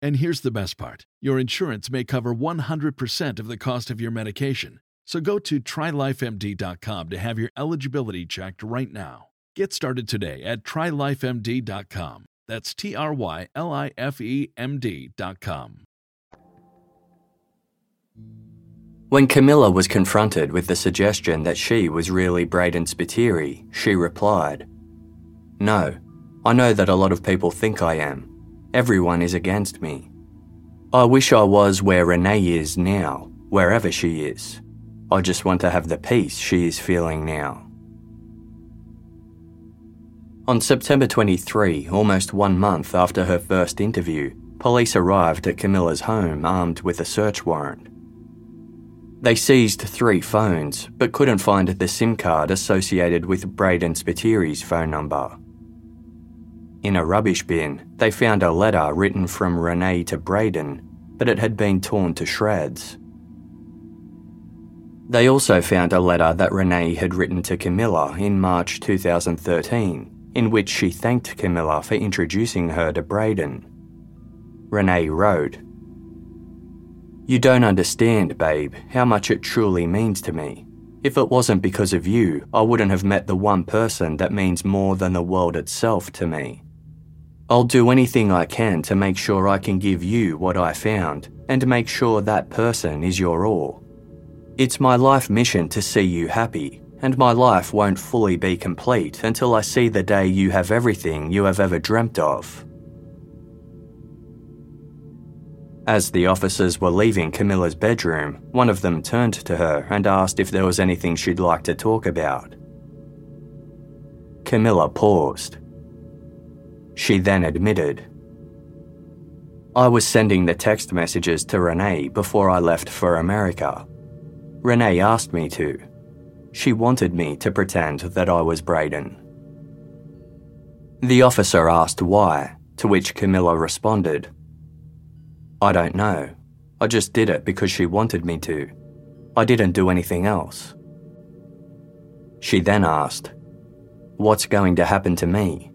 And here's the best part your insurance may cover 100% of the cost of your medication. So go to trylifemd.com to have your eligibility checked right now. Get started today at trylifemd.com. That's T R Y L I F E M D.com. When Camilla was confronted with the suggestion that she was really Braden Spiteri, she replied, No, I know that a lot of people think I am. Everyone is against me. I wish I was where Renee is now, wherever she is. I just want to have the peace she is feeling now. On September 23, almost one month after her first interview, police arrived at Camilla's home armed with a search warrant. They seized three phones, but couldn't find the SIM card associated with Braden Spiteri's phone number. In a rubbish bin, they found a letter written from Renee to Braden, but it had been torn to shreds. They also found a letter that Renee had written to Camilla in March 2013, in which she thanked Camilla for introducing her to Braden. Renee wrote, You don't understand, babe, how much it truly means to me. If it wasn't because of you, I wouldn't have met the one person that means more than the world itself to me. I'll do anything I can to make sure I can give you what I found and make sure that person is your all. It's my life mission to see you happy, and my life won't fully be complete until I see the day you have everything you have ever dreamt of. As the officers were leaving Camilla's bedroom, one of them turned to her and asked if there was anything she'd like to talk about. Camilla paused. She then admitted, I was sending the text messages to Renee before I left for America. Renee asked me to. She wanted me to pretend that I was Braden. The officer asked why, to which Camilla responded, I don't know. I just did it because she wanted me to. I didn't do anything else. She then asked, What's going to happen to me?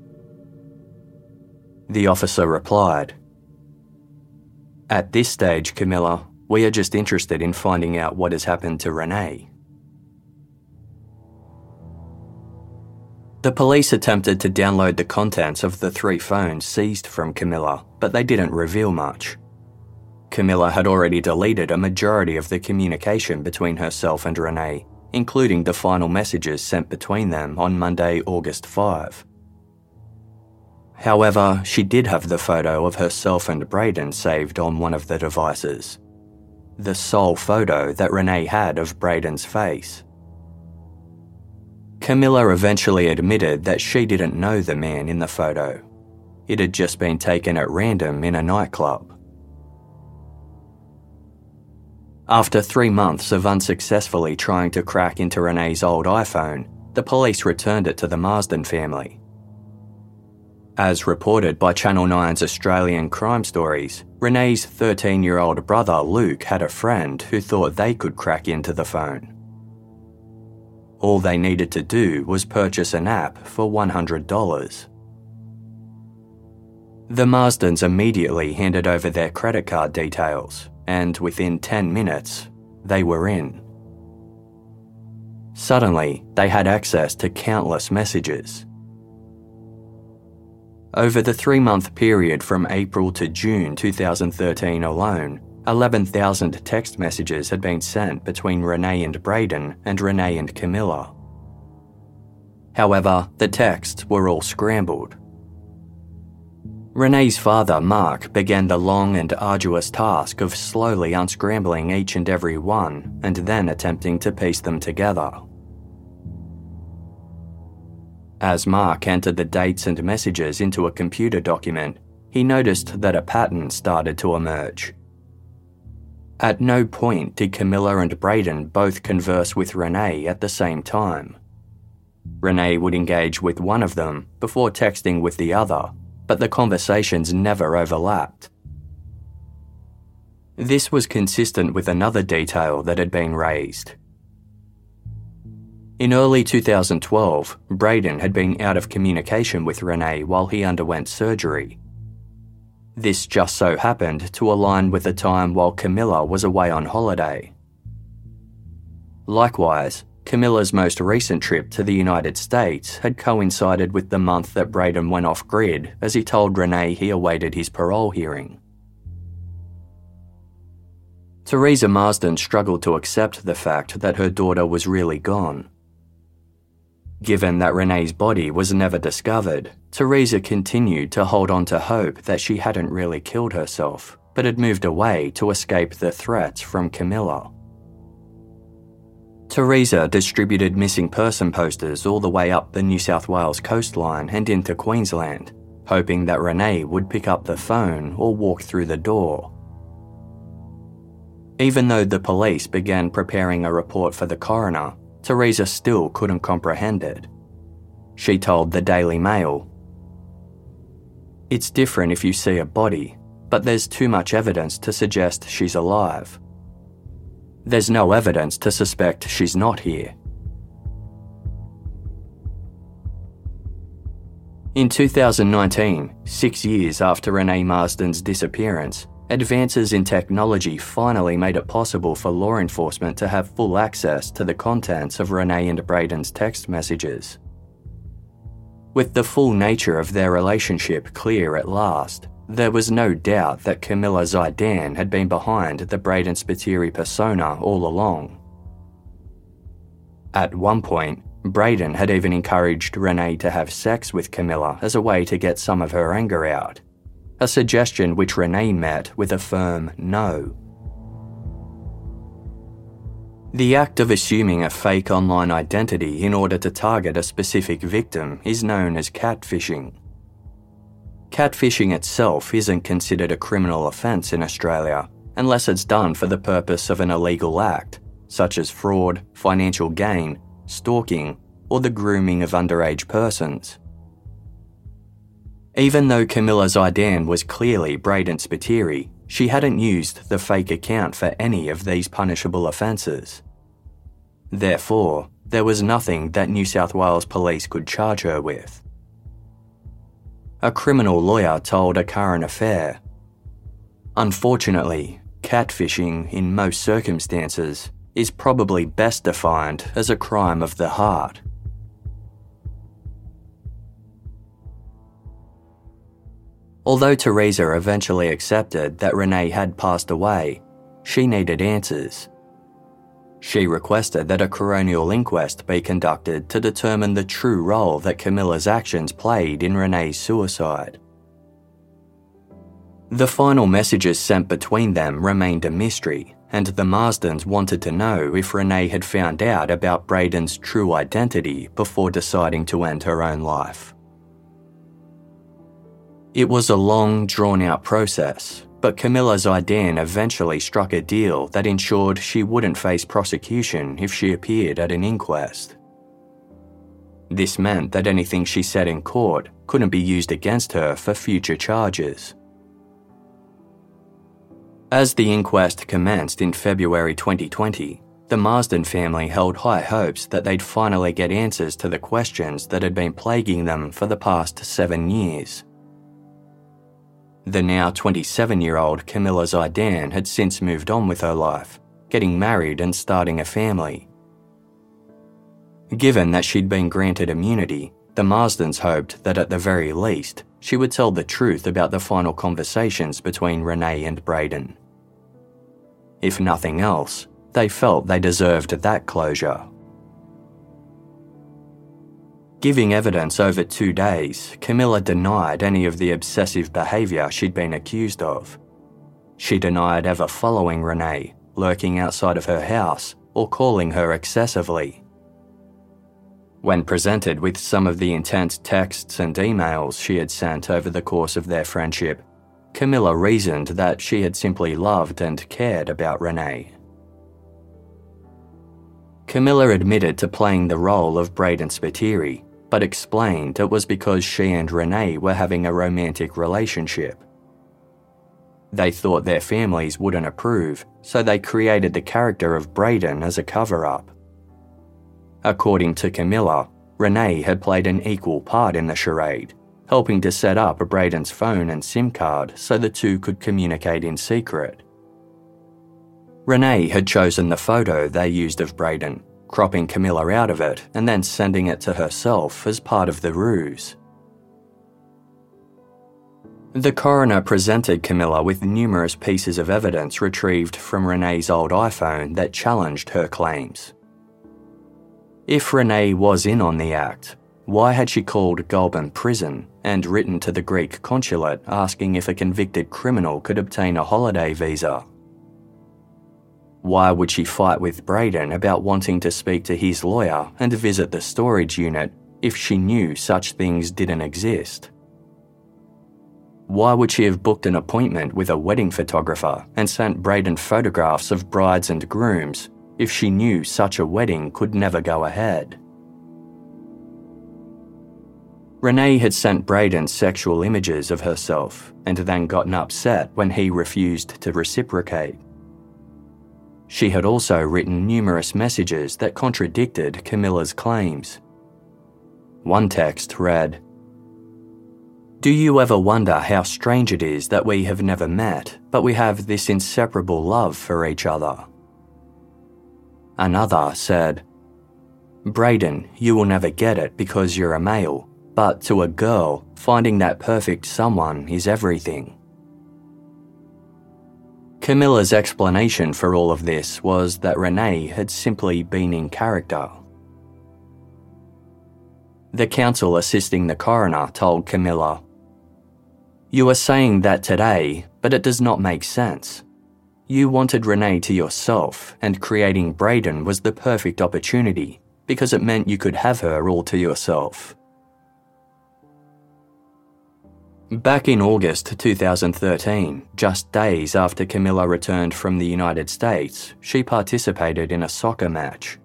The officer replied, At this stage, Camilla, we are just interested in finding out what has happened to Renee. The police attempted to download the contents of the three phones seized from Camilla, but they didn't reveal much. Camilla had already deleted a majority of the communication between herself and Renee, including the final messages sent between them on Monday, August 5. However, she did have the photo of herself and Braden saved on one of the devices. The sole photo that Renee had of Braden's face. Camilla eventually admitted that she didn't know the man in the photo. It had just been taken at random in a nightclub. After three months of unsuccessfully trying to crack into Renee's old iPhone, the police returned it to the Marsden family. As reported by Channel 9's Australian Crime Stories, Renee's 13 year old brother Luke had a friend who thought they could crack into the phone. All they needed to do was purchase an app for $100. The Marsdens immediately handed over their credit card details, and within 10 minutes, they were in. Suddenly, they had access to countless messages. Over the three month period from April to June 2013 alone, 11,000 text messages had been sent between Renee and Braden and Renee and Camilla. However, the texts were all scrambled. Renee's father, Mark, began the long and arduous task of slowly unscrambling each and every one and then attempting to piece them together. As Mark entered the dates and messages into a computer document, he noticed that a pattern started to emerge. At no point did Camilla and Braden both converse with Renee at the same time. Renee would engage with one of them before texting with the other, but the conversations never overlapped. This was consistent with another detail that had been raised. In early 2012, Braden had been out of communication with Renee while he underwent surgery. This just so happened to align with the time while Camilla was away on holiday. Likewise, Camilla's most recent trip to the United States had coincided with the month that Braden went off grid as he told Renee he awaited his parole hearing. Teresa Marsden struggled to accept the fact that her daughter was really gone. Given that Renee's body was never discovered, Teresa continued to hold on to hope that she hadn't really killed herself, but had moved away to escape the threats from Camilla. Teresa distributed missing person posters all the way up the New South Wales coastline and into Queensland, hoping that Renee would pick up the phone or walk through the door. Even though the police began preparing a report for the coroner, Teresa still couldn't comprehend it. She told the Daily Mail It's different if you see a body, but there's too much evidence to suggest she's alive. There's no evidence to suspect she's not here. In 2019, six years after Renee Marsden's disappearance, Advances in technology finally made it possible for law enforcement to have full access to the contents of Renee and Braden's text messages. With the full nature of their relationship clear at last, there was no doubt that Camilla Zaidan had been behind the Braden Spiteri persona all along. At one point, Braden had even encouraged Renee to have sex with Camilla as a way to get some of her anger out a suggestion which Renee met with a firm no. The act of assuming a fake online identity in order to target a specific victim is known as catfishing. Catfishing itself isn't considered a criminal offence in Australia unless it's done for the purpose of an illegal act, such as fraud, financial gain, stalking, or the grooming of underage persons. Even though Camilla Zaidan was clearly Braden Spiteri, she hadn't used the fake account for any of these punishable offences. Therefore, there was nothing that New South Wales police could charge her with. A criminal lawyer told a current affair Unfortunately, catfishing in most circumstances is probably best defined as a crime of the heart. Although Teresa eventually accepted that Renee had passed away, she needed answers. She requested that a coronial inquest be conducted to determine the true role that Camilla's actions played in Renee's suicide. The final messages sent between them remained a mystery, and the Marsdens wanted to know if Renee had found out about Braden's true identity before deciding to end her own life. It was a long, drawn out process, but Camilla Zaidan eventually struck a deal that ensured she wouldn't face prosecution if she appeared at an inquest. This meant that anything she said in court couldn't be used against her for future charges. As the inquest commenced in February 2020, the Marsden family held high hopes that they'd finally get answers to the questions that had been plaguing them for the past seven years. The now 27 year old Camilla Zaidan had since moved on with her life, getting married and starting a family. Given that she'd been granted immunity, the Marsdens hoped that at the very least, she would tell the truth about the final conversations between Renee and Braden. If nothing else, they felt they deserved that closure. Giving evidence over two days, Camilla denied any of the obsessive behaviour she'd been accused of. She denied ever following Renee, lurking outside of her house, or calling her excessively. When presented with some of the intense texts and emails she had sent over the course of their friendship, Camilla reasoned that she had simply loved and cared about Renee. Camilla admitted to playing the role of Braden Spiteri, but explained it was because she and Renee were having a romantic relationship. They thought their families wouldn't approve, so they created the character of Braden as a cover up. According to Camilla, Renee had played an equal part in the charade, helping to set up Braden's phone and SIM card so the two could communicate in secret. Renee had chosen the photo they used of Braden, cropping Camilla out of it and then sending it to herself as part of the ruse. The coroner presented Camilla with numerous pieces of evidence retrieved from Renee's old iPhone that challenged her claims. If Renee was in on the act, why had she called Goulburn Prison and written to the Greek consulate asking if a convicted criminal could obtain a holiday visa? Why would she fight with Braden about wanting to speak to his lawyer and visit the storage unit if she knew such things didn't exist? Why would she have booked an appointment with a wedding photographer and sent Braden photographs of brides and grooms if she knew such a wedding could never go ahead? Renee had sent Braden sexual images of herself and then gotten upset when he refused to reciprocate. She had also written numerous messages that contradicted Camilla's claims. One text read Do you ever wonder how strange it is that we have never met, but we have this inseparable love for each other? Another said, Braden, you will never get it because you're a male, but to a girl, finding that perfect someone is everything. Camilla's explanation for all of this was that Renee had simply been in character. The counsel assisting the coroner told Camilla, You are saying that today, but it does not make sense. You wanted Renee to yourself, and creating Braden was the perfect opportunity because it meant you could have her all to yourself. Back in August 2013, just days after Camilla returned from the United States, she participated in a soccer match.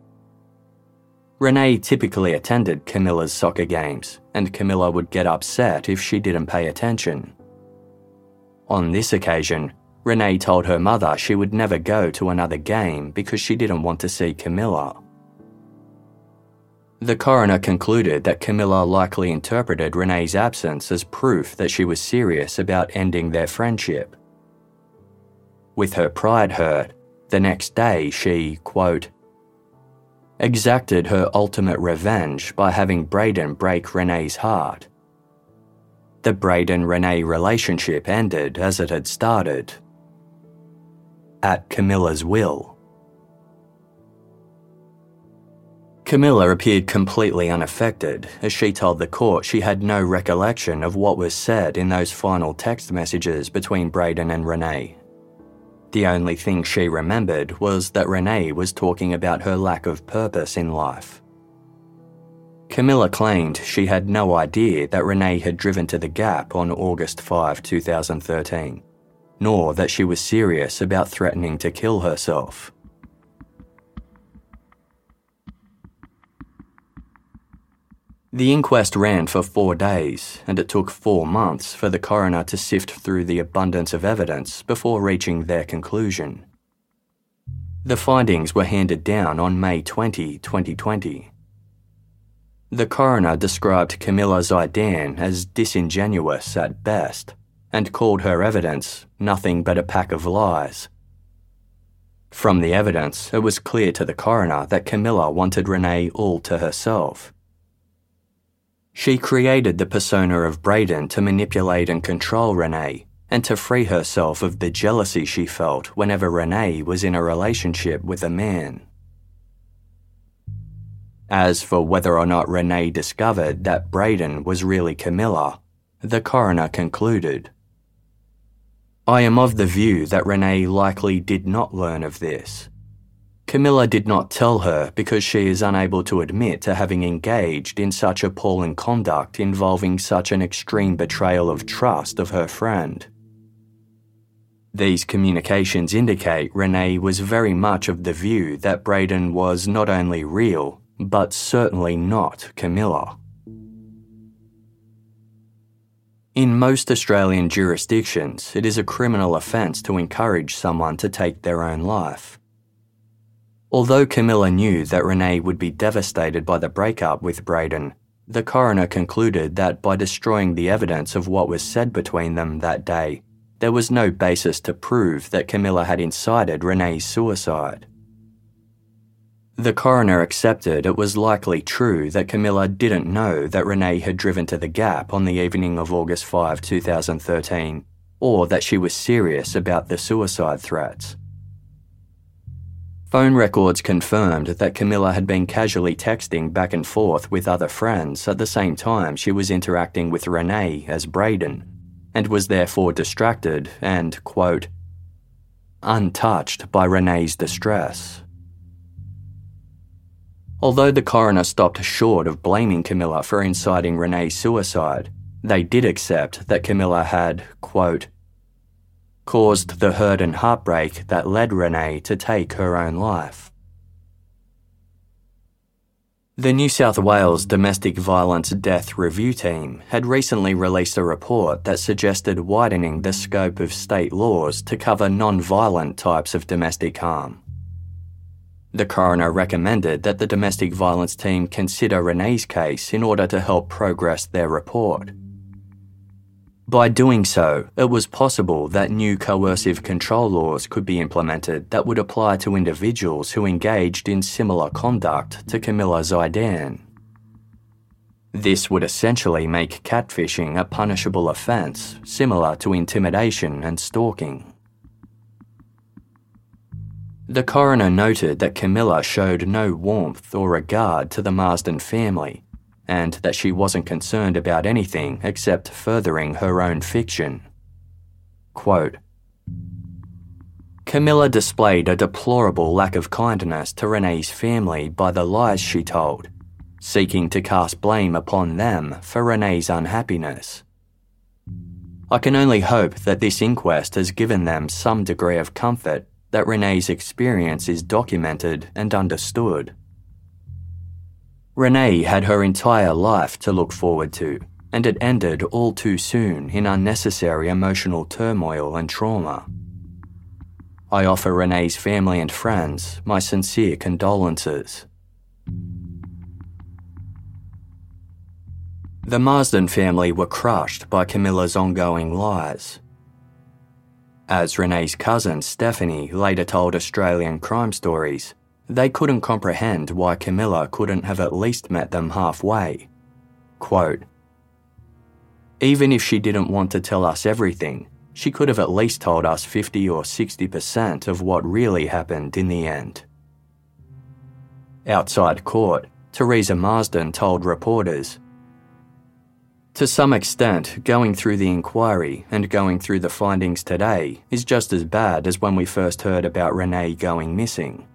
Renee typically attended Camilla's soccer games, and Camilla would get upset if she didn't pay attention. On this occasion, Renee told her mother she would never go to another game because she didn't want to see Camilla. The coroner concluded that Camilla likely interpreted Renee's absence as proof that she was serious about ending their friendship. With her pride hurt, the next day she, quote, exacted her ultimate revenge by having Braden break Renee's heart. The Braden Renee relationship ended as it had started. At Camilla's will. Camilla appeared completely unaffected as she told the court she had no recollection of what was said in those final text messages between Braden and Renee. The only thing she remembered was that Renee was talking about her lack of purpose in life. Camilla claimed she had no idea that Renee had driven to the Gap on August 5, 2013, nor that she was serious about threatening to kill herself. The inquest ran for four days, and it took four months for the coroner to sift through the abundance of evidence before reaching their conclusion. The findings were handed down on May 20, 2020. The coroner described Camilla Zaidan as disingenuous at best and called her evidence nothing but a pack of lies. From the evidence, it was clear to the coroner that Camilla wanted Renee all to herself she created the persona of Braden to manipulate and control Renee, and to free herself of the jealousy she felt whenever Renee was in a relationship with a man. As for whether or not Renee discovered that Braden was really Camilla, the coroner concluded. I am of the view that Renee likely did not learn of this. Camilla did not tell her because she is unable to admit to having engaged in such appalling conduct involving such an extreme betrayal of trust of her friend. These communications indicate Renee was very much of the view that Braden was not only real, but certainly not Camilla. In most Australian jurisdictions, it is a criminal offence to encourage someone to take their own life. Although Camilla knew that Renee would be devastated by the breakup with Braden, the coroner concluded that by destroying the evidence of what was said between them that day, there was no basis to prove that Camilla had incited Renee's suicide. The coroner accepted it was likely true that Camilla didn't know that Renee had driven to the Gap on the evening of August 5, 2013, or that she was serious about the suicide threats. Phone records confirmed that Camilla had been casually texting back and forth with other friends at the same time she was interacting with Renee as Braden, and was therefore distracted and, quote, untouched by Renee's distress. Although the coroner stopped short of blaming Camilla for inciting Renee's suicide, they did accept that Camilla had, quote, caused the hurt and heartbreak that led Renee to take her own life. The New South Wales Domestic Violence Death Review Team had recently released a report that suggested widening the scope of state laws to cover non violent types of domestic harm. The coroner recommended that the domestic violence team consider Renee's case in order to help progress their report. By doing so, it was possible that new coercive control laws could be implemented that would apply to individuals who engaged in similar conduct to Camilla Zaidan. This would essentially make catfishing a punishable offence, similar to intimidation and stalking. The coroner noted that Camilla showed no warmth or regard to the Marsden family, and that she wasn't concerned about anything except furthering her own fiction. Quote, Camilla displayed a deplorable lack of kindness to Renee's family by the lies she told, seeking to cast blame upon them for Renee's unhappiness. I can only hope that this inquest has given them some degree of comfort that Renee's experience is documented and understood. Renee had her entire life to look forward to, and it ended all too soon in unnecessary emotional turmoil and trauma. I offer Renee's family and friends my sincere condolences. The Marsden family were crushed by Camilla's ongoing lies. As Renee's cousin Stephanie later told Australian Crime Stories, they couldn't comprehend why Camilla couldn't have at least met them halfway. Quote, Even if she didn't want to tell us everything, she could have at least told us 50 or 60% of what really happened in the end. Outside court, Teresa Marsden told reporters to some extent, going through the inquiry and going through the findings today is just as bad as when we first heard about Renee going missing.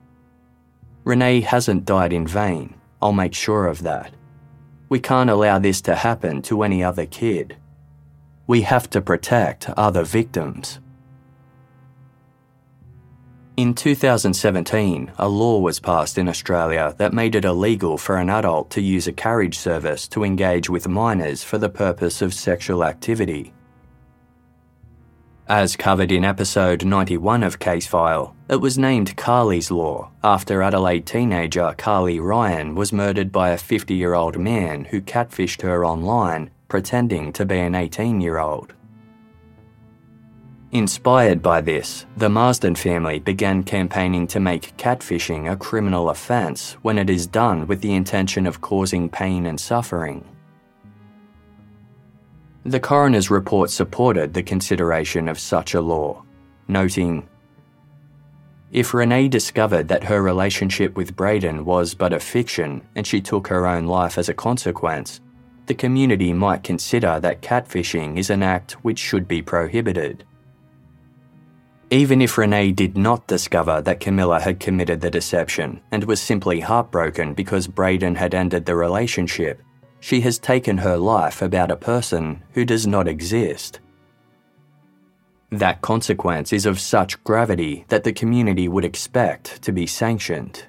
Renee hasn't died in vain, I'll make sure of that. We can't allow this to happen to any other kid. We have to protect other victims. In 2017, a law was passed in Australia that made it illegal for an adult to use a carriage service to engage with minors for the purpose of sexual activity. As covered in episode 91 of Case File, it was named Carly's Law after Adelaide teenager Carly Ryan was murdered by a 50 year old man who catfished her online, pretending to be an 18 year old. Inspired by this, the Marsden family began campaigning to make catfishing a criminal offence when it is done with the intention of causing pain and suffering. The coroner's report supported the consideration of such a law, noting If Renee discovered that her relationship with Braden was but a fiction and she took her own life as a consequence, the community might consider that catfishing is an act which should be prohibited. Even if Renee did not discover that Camilla had committed the deception and was simply heartbroken because Braden had ended the relationship, she has taken her life about a person who does not exist. That consequence is of such gravity that the community would expect to be sanctioned.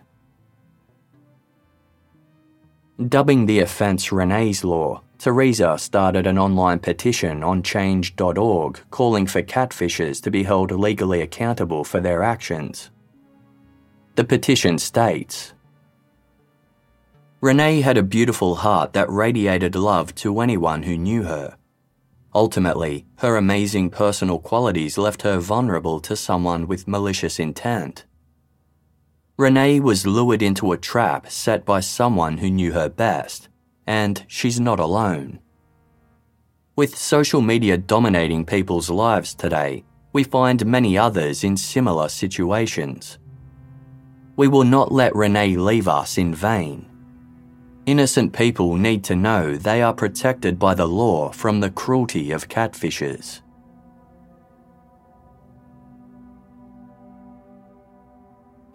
Dubbing the offence Renee's Law, Teresa started an online petition on change.org calling for catfishers to be held legally accountable for their actions. The petition states Renee had a beautiful heart that radiated love to anyone who knew her. Ultimately, her amazing personal qualities left her vulnerable to someone with malicious intent. Renee was lured into a trap set by someone who knew her best, and she's not alone. With social media dominating people's lives today, we find many others in similar situations. We will not let Renee leave us in vain. Innocent people need to know they are protected by the law from the cruelty of catfishers.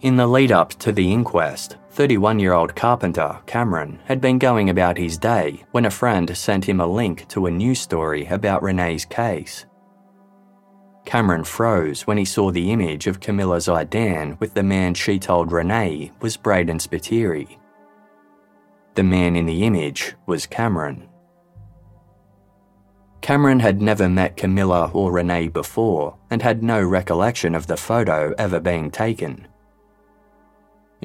In the lead up to the inquest, 31 year old carpenter Cameron had been going about his day when a friend sent him a link to a news story about Renee's case. Cameron froze when he saw the image of Camilla Zaidan with the man she told Renee was Braden Spiteri. The man in the image was Cameron. Cameron had never met Camilla or Renee before and had no recollection of the photo ever being taken.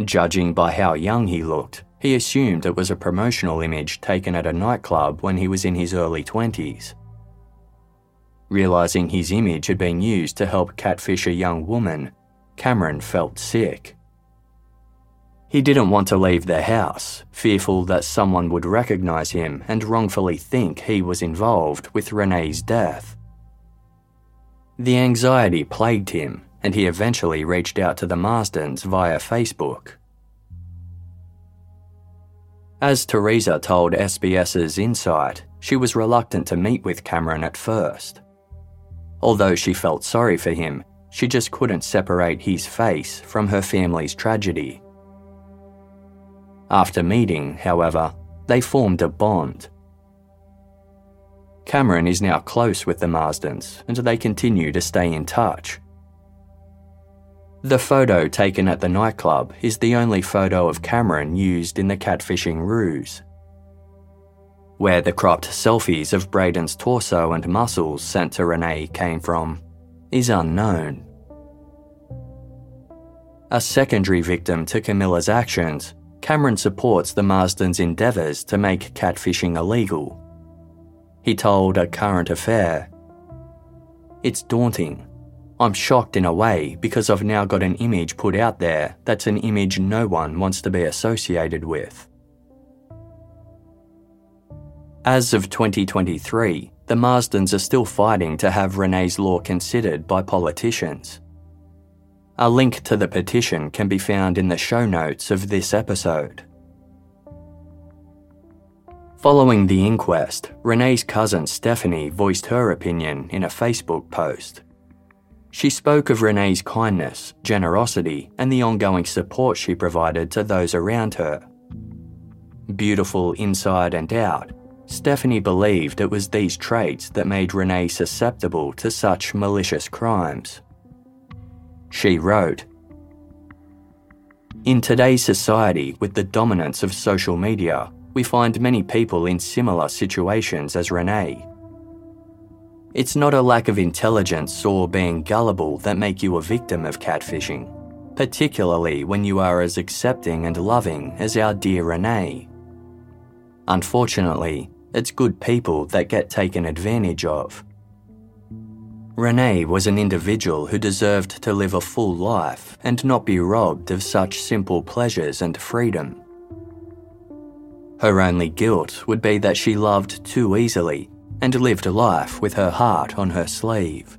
Judging by how young he looked, he assumed it was a promotional image taken at a nightclub when he was in his early 20s. Realising his image had been used to help catfish a young woman, Cameron felt sick. He didn't want to leave the house, fearful that someone would recognise him and wrongfully think he was involved with Renee's death. The anxiety plagued him and he eventually reached out to the Marsdens via Facebook. As Teresa told SBS's Insight, she was reluctant to meet with Cameron at first. Although she felt sorry for him, she just couldn't separate his face from her family's tragedy. After meeting, however, they formed a bond. Cameron is now close with the Marsdens, and they continue to stay in touch. The photo taken at the nightclub is the only photo of Cameron used in the catfishing ruse. Where the cropped selfies of Braden's torso and muscles sent to Renee came from is unknown. A secondary victim to Camilla's actions, Cameron supports the Marsden's endeavours to make catfishing illegal. He told A Current Affair It's daunting I'm shocked in a way because I've now got an image put out there that's an image no one wants to be associated with. As of 2023, the Marsdens are still fighting to have Renee's law considered by politicians. A link to the petition can be found in the show notes of this episode. Following the inquest, Renee's cousin Stephanie voiced her opinion in a Facebook post. She spoke of Renee's kindness, generosity, and the ongoing support she provided to those around her. Beautiful inside and out, Stephanie believed it was these traits that made Renee susceptible to such malicious crimes. She wrote In today's society, with the dominance of social media, we find many people in similar situations as Renee it's not a lack of intelligence or being gullible that make you a victim of catfishing, particularly when you are as accepting and loving as our dear Renee. Unfortunately, it's good people that get taken advantage of. Renee was an individual who deserved to live a full life and not be robbed of such simple pleasures and freedom. Her only guilt would be that she loved too easily and lived life with her heart on her sleeve.